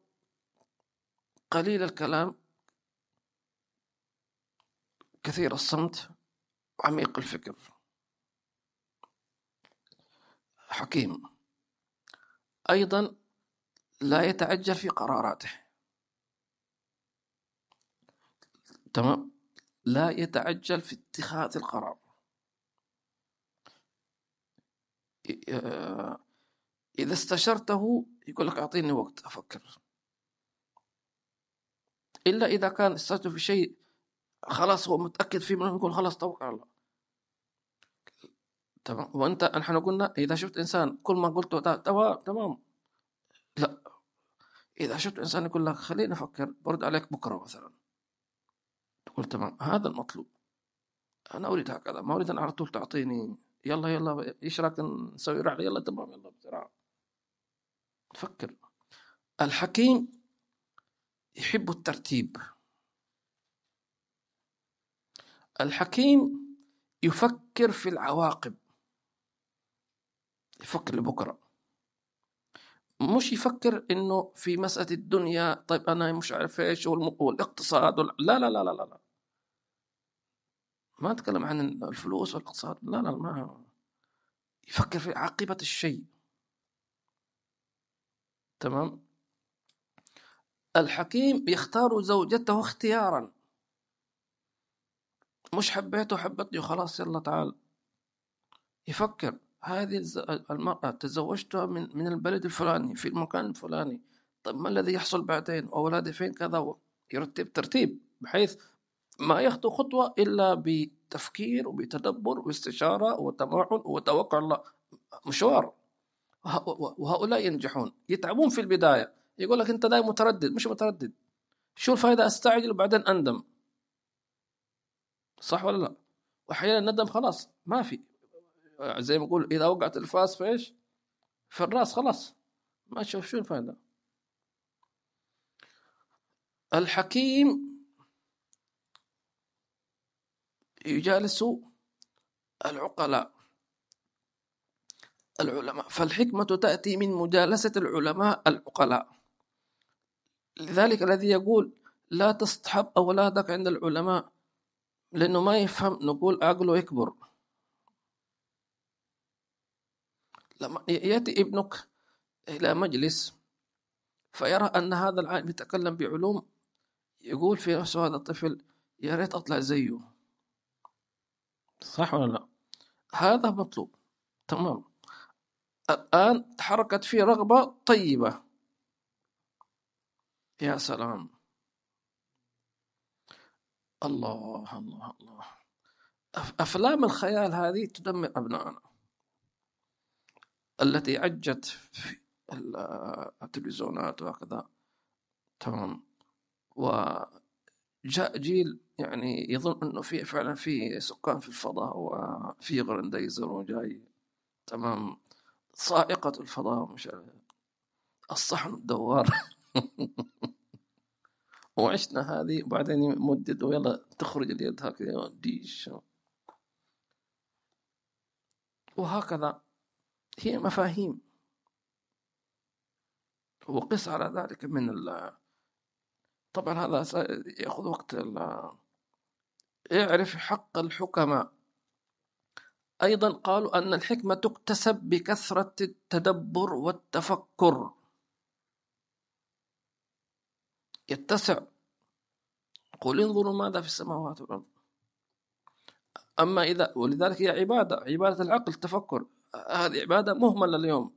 قليل الكلام كثير الصمت عميق الفكر. حكيم. أيضا لا يتعجل في قراراته. تمام؟ لا يتعجل في اتخاذ القرار. إذا استشرته يقول لك أعطيني وقت أفكر. إلا إذا كان استشرته في شيء خلاص هو متأكد فيه منه يقول خلاص توكل على الله. تمام؟ وأنت نحن قلنا إذا شفت إنسان كل ما قلته تمام. لا. إذا شفت إنسان يقول لك خليني أفكر برد عليك بكرة مثلا. تقول تمام هذا المطلوب. أنا أريد هكذا ما أريد أن على طول تعطيني يلا يلا إيش رأيك نسوي رحلة يلا تمام يلا بسرعة. فكر الحكيم يحب الترتيب. الحكيم يفكر في العواقب. يفكر لبكرة. مش يفكر إنه في مسألة الدنيا طيب أنا مش عارف إيش والاقتصاد وال... لا لا لا لا لا ما أتكلم عن الفلوس والإقتصاد لا لا ما يفكر في عاقبة الشيء. تمام؟ الحكيم يختار زوجته اختيارا. مش حبيته حبتني وخلاص يلا تعال. يفكر. هذه المرأة تزوجتها من من البلد الفلاني في المكان الفلاني. طيب ما الذي يحصل بعدين؟ أولادي فين كذا؟ يرتب ترتيب بحيث ما يخطو خطوة إلا بتفكير وبتدبر واستشارة وتمعن وتوقع الله. مشوار. وهؤلاء ينجحون. يتعبون في البداية. يقول لك أنت دائما متردد. مش متردد. شو الفائدة؟ أستعجل وبعدين أندم. صح ولا لا؟ وأحيانا الندم خلاص ما في. زي ما يقول إذا وقعت الفاس في إيش؟ في الرأس خلاص. ما تشوف شو الفائدة الحكيم يجالس العقلاء العلماء. فالحكمة تأتي من مجالسة العلماء العقلاء. لذلك الذي يقول لا تصطحب أولادك عند العلماء لأنه ما يفهم نقول عقله يكبر. لما يأتي ابنك إلى مجلس فيرى أن هذا العالم يتكلم بعلوم يقول في نفسه هذا الطفل يا ريت أطلع زيه. صح ولا لا؟ هذا مطلوب. تمام. الآن تحركت فيه رغبة طيبة. يا سلام. الله الله الله. أفلام الخيال هذه تدمر أبنائنا. التي عجت في التلفزيونات وهكذا. تمام. وجاء جيل يعني يظن أنه في فعلا في سكان في الفضاء وفي غرنديزر وجاي. تمام. صائقة الفضاء مش الصحن الدوار. وعشنا هذه وبعدين يمدد ويلا تخرج اليد هكذا ديش. وهكذا. هي مفاهيم. وقس على ذلك من ال طبعا هذا يأخذ وقت ال اعرف حق الحكماء. أيضا قالوا أن الحكمة تكتسب بكثرة التدبر والتفكر. يتسع. قل انظروا ماذا في السماوات والأرض. أما إذا ولذلك هي عبادة عبادة العقل التفكر. هذه عبادة مهملة اليوم.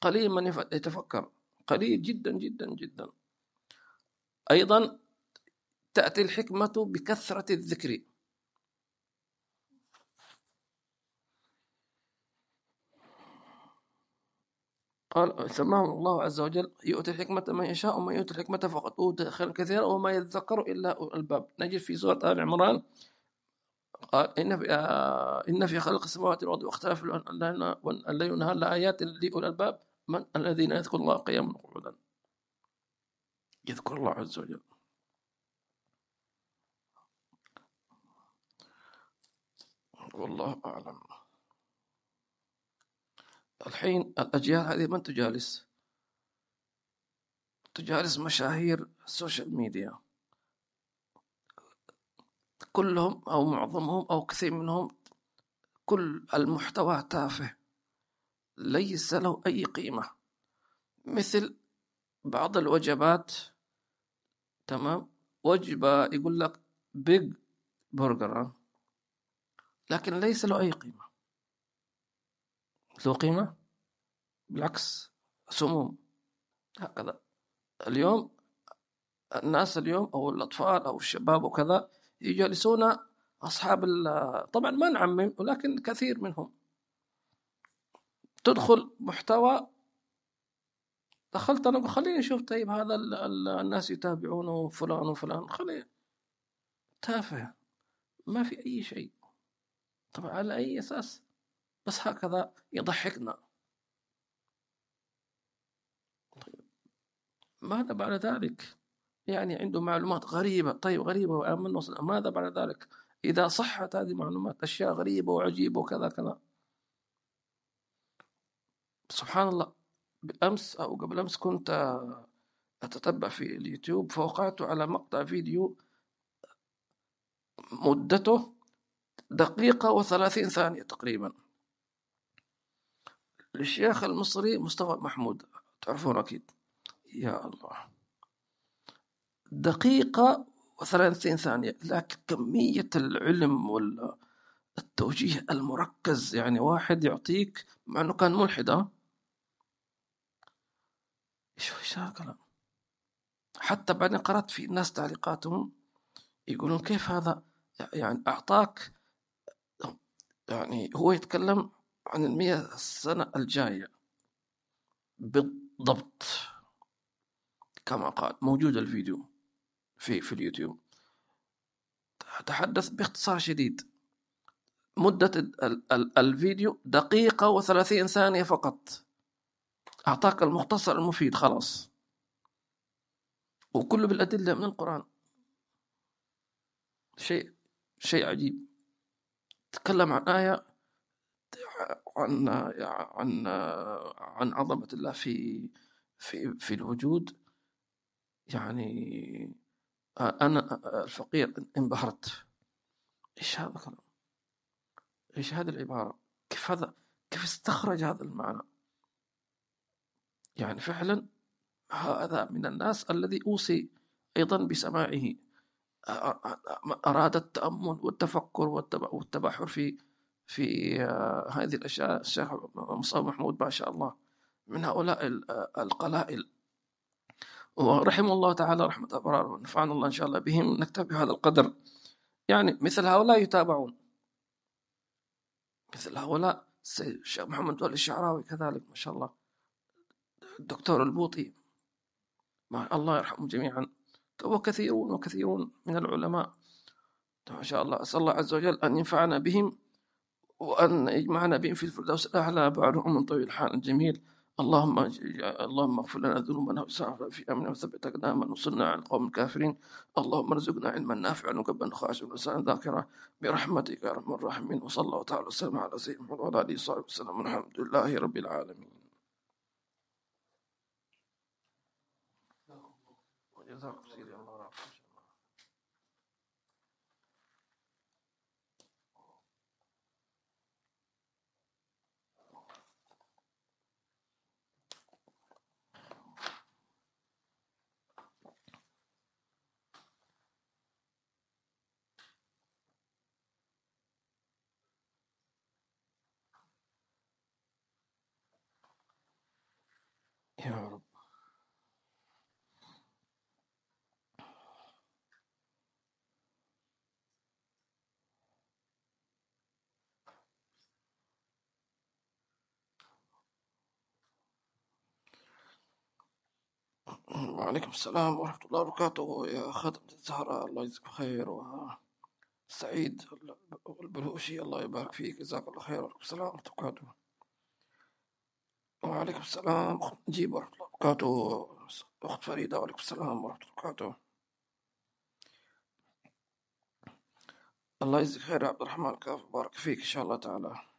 قليل من يتفكر. قليل جدا جدا جدا. أيضا تأتي الحكمة بكثرة الذكر. قال سماه الله عز وجل. يؤتي الحكمة من يشاء ومن يؤتي الحكمة فقد أوتي خيرا كثيرا وما يذكر إلا الباب نجد في سورة آل عمران قال إن في آه إن في خلق السماوات والأرض واختلاف الليل والنهار لآيات لأولي الألباب من الذين يذكر الله قياما وقعودا. يذكر الله عز وجل. والله أعلم. الحين الأجيال هذه من تجالس؟ تجالس مشاهير السوشيال ميديا كلهم أو معظمهم أو كثير منهم كل المحتوى تافه ليس له أي قيمة. مثل بعض الوجبات تمام؟ وجبة يقول لك بيج برجر لكن ليس له أي قيمة. له قيمة؟ بالعكس سموم. هكذا. اليوم الناس اليوم أو الأطفال أو الشباب وكذا يجلسون أصحاب طبعا ما نعمم ولكن كثير منهم. تدخل محتوى دخلت أنا خليني أشوف طيب هذا الناس يتابعونه فلان وفلان. خلي تافه ما في أي شيء. طبعا على أي أساس؟ بس هكذا يضحكنا. طيب ماذا بعد ذلك؟ يعني عنده معلومات غريبة. طيب غريبة وآمن ماذا بعد ذلك؟ إذا صحت هذه المعلومات أشياء غريبة وعجيبة وكذا كذا. سبحان الله بالأمس أو قبل أمس كنت أتتبع في اليوتيوب فوقعت على مقطع فيديو مدته دقيقة وثلاثين ثانية تقريبا. للشيخ المصري مصطفى محمود تعرفون أكيد. يا الله. دقيقة وثلاثين ثانية. لكن كمية العلم والتوجيه المركز يعني واحد يعطيك مع أنه كان ملحد إيش إيش الكلام؟ حتى بعدين قرأت في ناس تعليقاتهم يقولون كيف هذا؟ يعني أعطاك يعني هو يتكلم عن المية السنة الجاية. بالضبط. كما قال موجود الفيديو. في في اليوتيوب. تحدث باختصار شديد. مدة الفيديو دقيقة وثلاثين ثانية فقط. أعطاك المختصر المفيد خلاص. وكله بالأدلة من القرآن. شيء شيء عجيب. تكلم عن آية عن عن عن عظمة الله في في في الوجود. يعني أنا الفقير انبهرت إيش هذا الكلام؟ إيش هذه العبارة؟ كيف هذا كيف استخرج هذا المعنى؟ يعني فعلا هذا من الناس الذي أوصي أيضا بسماعه أراد التأمل والتفكر والتبحر في في هذه الأشياء الشيخ مصطفى محمود ما شاء الله من هؤلاء القلائل ورحم الله تعالى رحمة أبرار ونفعنا الله إن شاء الله بهم نكتفي بهذا القدر. يعني مثل هؤلاء يتابعون. مثل هؤلاء الشيخ محمد ولي الشعراوي كذلك ما شاء الله. الدكتور البوطي ما الله يرحمهم جميعا. وكثيرون وكثيرون من العلماء. ما شاء الله أسأل الله عز وجل أن ينفعنا بهم وأن يجمعنا بهم في الفردوس الأعلى بعد عمر طويل حال جميل اللهم اللهم اغفر لنا ذنوبنا وإسرافنا في أمرنا وثبت أقدامنا وانصرنا على القوم الكافرين. اللهم ارزقنا علما نافعا وقلبا خاشعا ولسانا ذاكرا. برحمتك يا أرحم الراحمين. وصلى الله تعالى وسلم على سيدنا محمد وعلى آله وصحبه وسلم. الحمد لله رب العالمين. وجزاكم سيدي الله يا رب وعليكم السلام ورحمة الله وبركاته. يا خاتم الزهراء الله يجزيك خير وسعيد البلوشي الله يبارك فيك جزاك الله خير وعليكم السلام ورحمة الله وبركاته. وعليكم السلام أخت نجيب ورحمة الله وبركاته. أخت فريدة وعليكم السلام ورحمة الله وبركاته. الله يجزيك خير يا عبد الرحمن بارك فيك إن شاء الله تعالى؟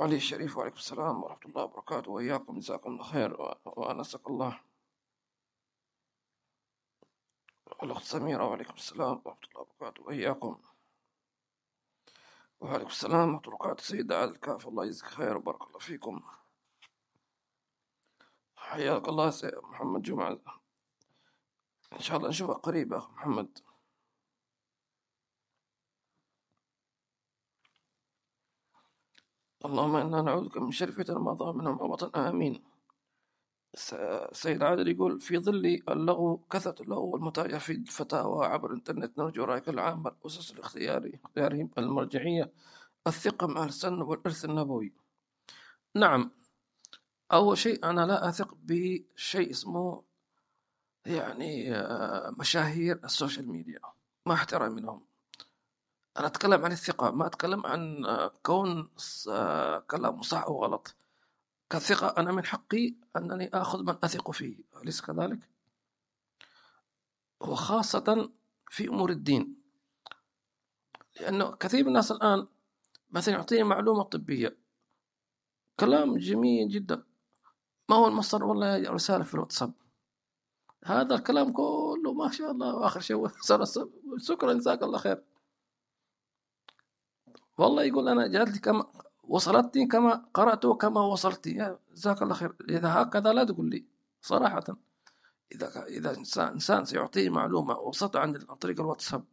علي الشريف وعليكم السلام ورحمة الله وبركاته. وإياكم جزاكم الله خير. وأنسك الله الأخت سميرة وعليكم السلام ورحمة الله وبركاته. وإياكم. وعليكم السلام ورحمة الله وبركاته. سيدة عادل كاف الله يجزيك خير وبارك الله فيكم. حياك الله سيد محمد جمعة. إن شاء الله نشوفك قريب أخ محمد. اللهم إنا نعوذ بك من شر فتن ما ظهر منهم وبطن. آمين. سيد عادل يقول في ظل اللغو كثرة اللغو والمتاجر في الفتاوى عبر الإنترنت. نرجو رأيك العام الأسس الاختياري اختيارهم المرجعية. الثقة مع السنة والإرث النبوي. نعم. أول شيء أنا لا أثق بشيء اسمه يعني آه، مشاهير السوشيال ميديا. ما احترم منهم أنا أتكلم عن الثقة ما أتكلم عن آه، كون آه، كلام صح أو غلط. كثقة أنا من حقي أنني آخذ من أثق فيه أليس كذلك؟ وخاصة في أمور الدين. لأنه كثير من الناس الآن مثلا يعطيني معلومة طبية. كلام جميل جدا. ما هو المصدر والله رسالة في الواتساب؟ هذا الكلام كله ما شاء الله واخر شيء شكرا جزاك الله خير. والله يقول أنا جاتني كما وصلتني كما قرأت كما وصلتني جزاك الله خير. إذا هكذا لا تقول لي صراحة. إذا إذا إنسان إنسان سيعطيني معلومة وصلت عن طريق الواتساب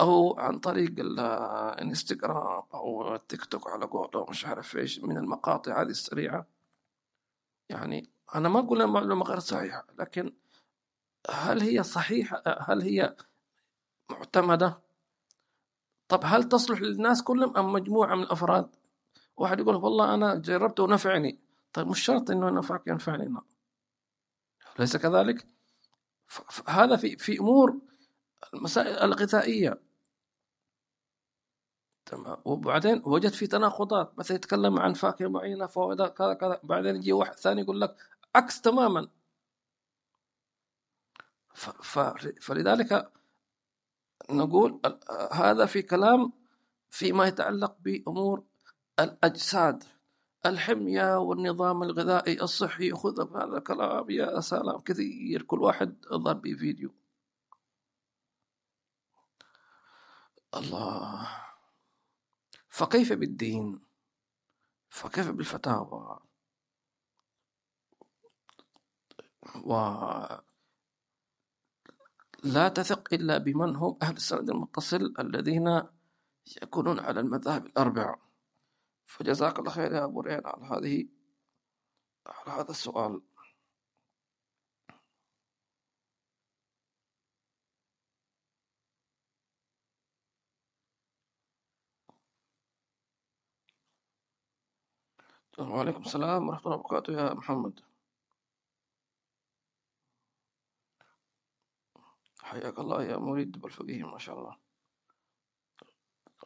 أو عن طريق الانستغرام أو التيك توك على قولة مش عارف إيش من المقاطع هذه السريعة. يعني أنا ما أقول المعلومة غير صحيحة لكن هل هي صحيحة؟ هل هي معتمدة؟ طب هل تصلح للناس كلهم أم مجموعة من الأفراد؟ واحد يقول والله أنا جربته ونفعني. طيب مش شرط إنه ينفعك ينفعني. لا. ليس كذلك؟ هذا في في أمور المسائل الغذائية. تمام. وبعدين وجد في تناقضات. مثلا يتكلم عن فاكهة معينة فوائدها كذا كذا. بعدين يجي واحد ثاني يقول لك عكس تماما. فلذلك نقول هذا في كلام فيما يتعلق بأمور الأجساد. الحمية والنظام الغذائي الصحي خذ هذا الكلام يا سلام كثير كل واحد ضرب فيديو. الله. فكيف بالدين؟ فكيف بالفتاوى؟ ولا تثق إلا بمن هم أهل السند المتصل الذين يكونون على المذاهب الأربعة فجزاك الله خير يا أبو ريان على هذه على هذا السؤال. وعليكم السلام ورحمة الله وبركاته يا محمد. حياك الله يا مريد بالفقيه ما شاء الله.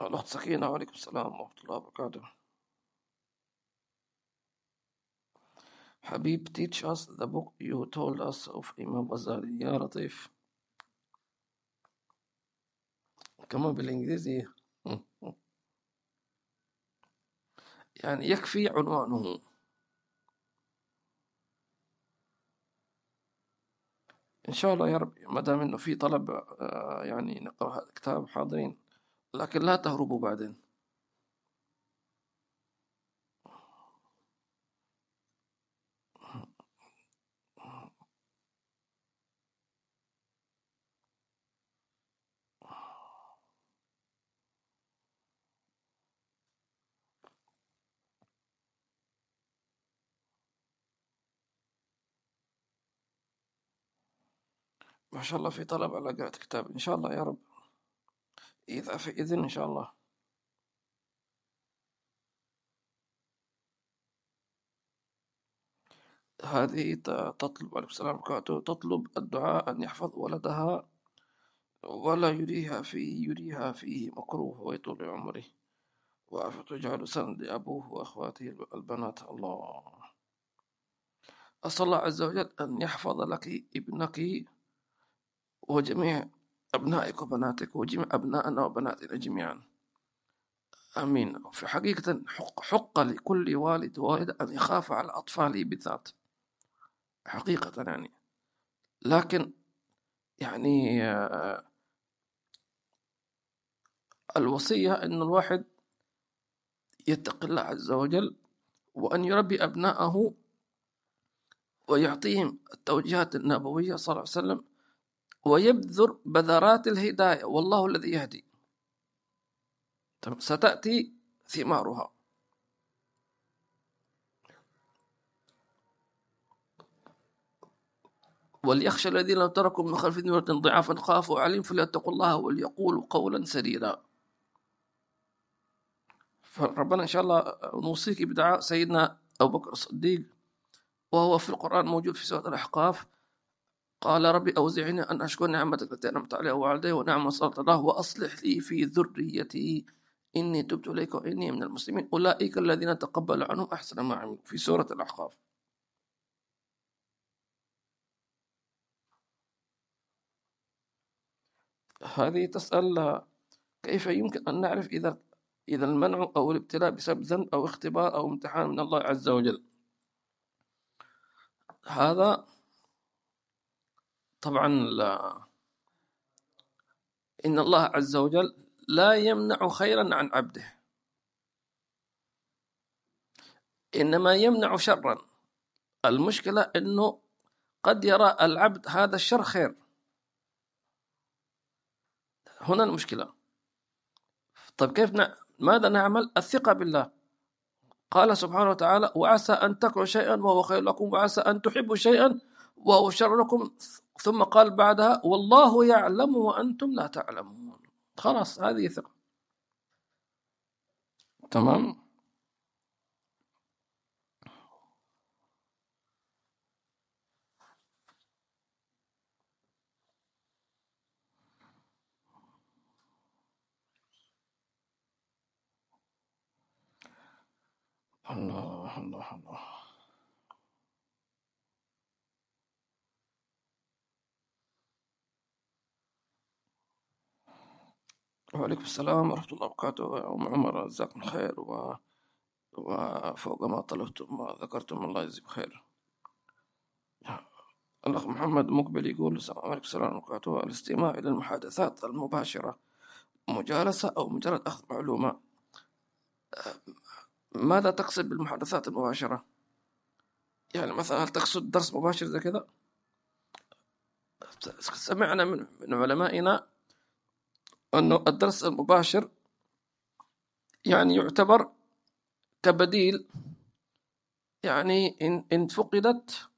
الأخت سكينة وعليكم السلام ورحمة الله وبركاته. حبيب teach us the book you told us of Imam Ghazali. يا لطيف كمان بالإنجليزي يعني يكفي عنوانه. إن شاء الله يا رب ما دام إنه في طلب آه، يعني نقرأ هذا الكتاب حاضرين لكن لا تهربوا بعدين. ما شاء الله في طلب على قراءة كتاب إن شاء الله يا رب. إذا في إذن إن شاء الله. هذه تطلب عليه السلام وبركاته تطلب الدعاء أن يحفظ ولدها ولا يريها فيه يريها فيه مكروه ويطول عمره. وتجعل سند أبوه وأخواته البنات. الله. أسأل الله عز وجل أن يحفظ لك ابنك وجميع أبنائك وبناتك وجميع أبنائنا وبناتنا جميعا. آمين. في حقيقة حق, حق لكل والد ووالد أن يخاف على أطفاله بالذات حقيقة يعني. لكن يعني آه، الوصية أن الواحد يتقي الله عز وجل وأن يربي أبناءه ويعطيهم التوجيهات النبوية صلى الله عليه وسلم ويبذر بذرات الهداية. والله الذي يهدي. ستأتي ثمارها. وليخشى الذين تركوا من خلف ذمة ضعافا خافوا عليهم فليتقوا الله وليقولوا قولا سديدا. فربنا إن شاء الله نوصيك بدعاء سيدنا أبو بكر الصديق. وهو في القرآن موجود في سورة الأحقاف. قال ربي أوزعني أن أشكر نعمتك التي أنعمت علي ووالدي ونعم صلت الله وأصلح لي في ذريتي. إني تبت إليك وإني من المسلمين. أولئك الذين تقبل عنهم أحسن ما عملوا. في سورة الأحقاف. هذه تسأل كيف يمكن أن نعرف إذا إذا المنع أو الابتلاء بسبب ذنب أو اختبار أو امتحان من الله عز وجل؟ هذا طبعا لا. إن الله عز وجل لا يمنع خيرا عن عبده. إنما يمنع شرا. المشكلة أنه قد يرى العبد هذا الشر خير. هنا المشكلة. طيب كيف ن... ماذا نعمل؟ الثقة بالله. قال سبحانه وتعالى وعسى أن تكرهوا شيئا وهو خير لكم وعسى أن تحبوا شيئا وهو شر لكم. ثم قال بعدها والله يعلم وأنتم لا تعلمون. خلاص هذه ثقة. تمام؟ الله الله الله وعليكم السلام ورحمة الله وبركاته أم عمر جزاكم خير و... وفوق ما طلبتم وذكرتم الله يجزيكم خير الأخ محمد مقبل يقول السلام عليكم ورحمة الله وبركاته الاستماع إلى المحادثات المباشرة مجالسة أو مجرد أخذ معلومة ماذا تقصد بالمحادثات المباشرة؟ يعني مثلا هل تقصد درس مباشر زي كذا؟ سمعنا من علمائنا أنه الدرس المباشر يعني يعتبر كبديل يعني إن إن فقدت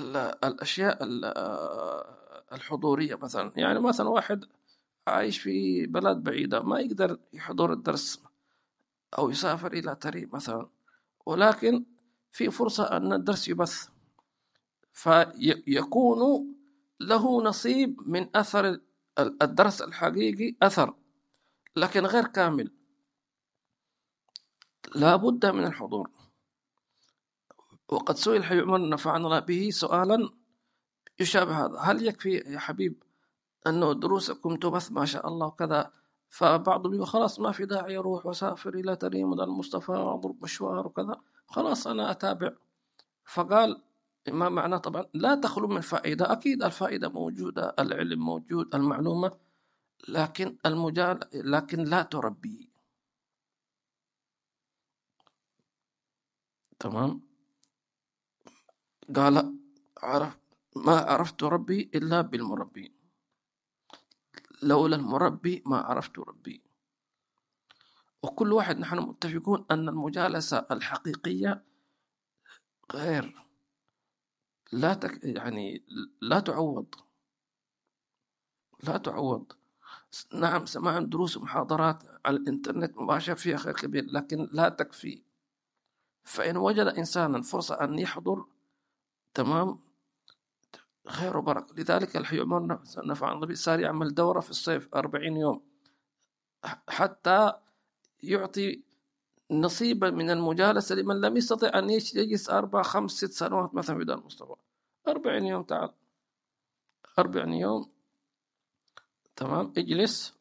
ال- الأشياء ال- الحضورية مثلا. يعني مثلا واحد عايش في بلد بعيدة ما يقدر يحضر الدرس أو يسافر إلى تريب مثلا ولكن في فرصة أن الدرس يبث. فيكون له نصيب من أثر الدرس الحقيقي أثر لكن غير كامل. لا بد من الحضور. وقد سئل حي عمر نفعنا به سؤالا يشابه هذا. هل يكفي يا حبيب أنه دروسكم تبث؟ ما شاء الله وكذا فبعضهم يقول خلاص ما في داعي أروح وأسافر إلى تريم المصطفى وأضرب مشوار وكذا. خلاص أنا أتابع. فقال ما معناه طبعا؟ لا تخلو من فائدة. أكيد الفائدة موجودة العلم موجود المعلومة لكن المجال لكن لا تربي. تمام؟ قال عرف ما عرفت ربي إلا بالمربي. لولا المربي ما عرفت ربي. وكل واحد نحن متفقون أن المجالسة الحقيقية غير لا تك يعني لا تعوض. لا تعوض. نعم سماع دروس ومحاضرات على الإنترنت مباشر فيها خير كبير لكن لا تكفي. فإن وجد إنسانا فرصة أن يحضر تمام خير وبركة. لذلك الحي عمر نفع النبي صار يعمل دورة في الصيف أربعين يوم حتى يعطي نصيبا من المجالسة لمن لم يستطع أن يجلس أربع خمس ست سنوات مثلا في دار المصطفى. أربعين يوم تعال. أربعين يوم. تمام. اجلس.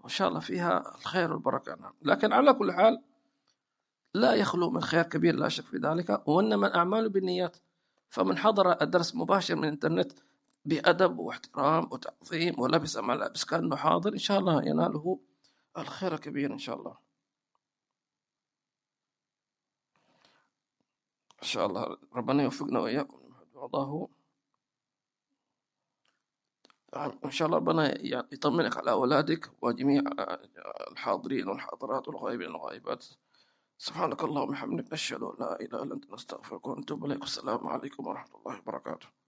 وإن شاء الله فيها الخير والبركة. نعم. لكن على كل حال لا يخلو من خير كبير لا شك في ذلك. وإنما الأعمال بالنيات. فمن حضر الدرس مباشر من الإنترنت بأدب واحترام وتعظيم ولبس ملابس كأنه حاضر إن شاء الله يناله الخير الكبير إن شاء الله. إن شاء الله ربنا يوفقنا وإياكم. وضعه إن شاء الله ربنا يطمنك على أولادك وجميع الحاضرين والحاضرات والغائبين والغائبات. سبحانك اللهم وبحمدك نشهد أن لا إله إلا أنت نستغفرك ونتوب إليك. والسلام عليكم ورحمة الله وبركاته.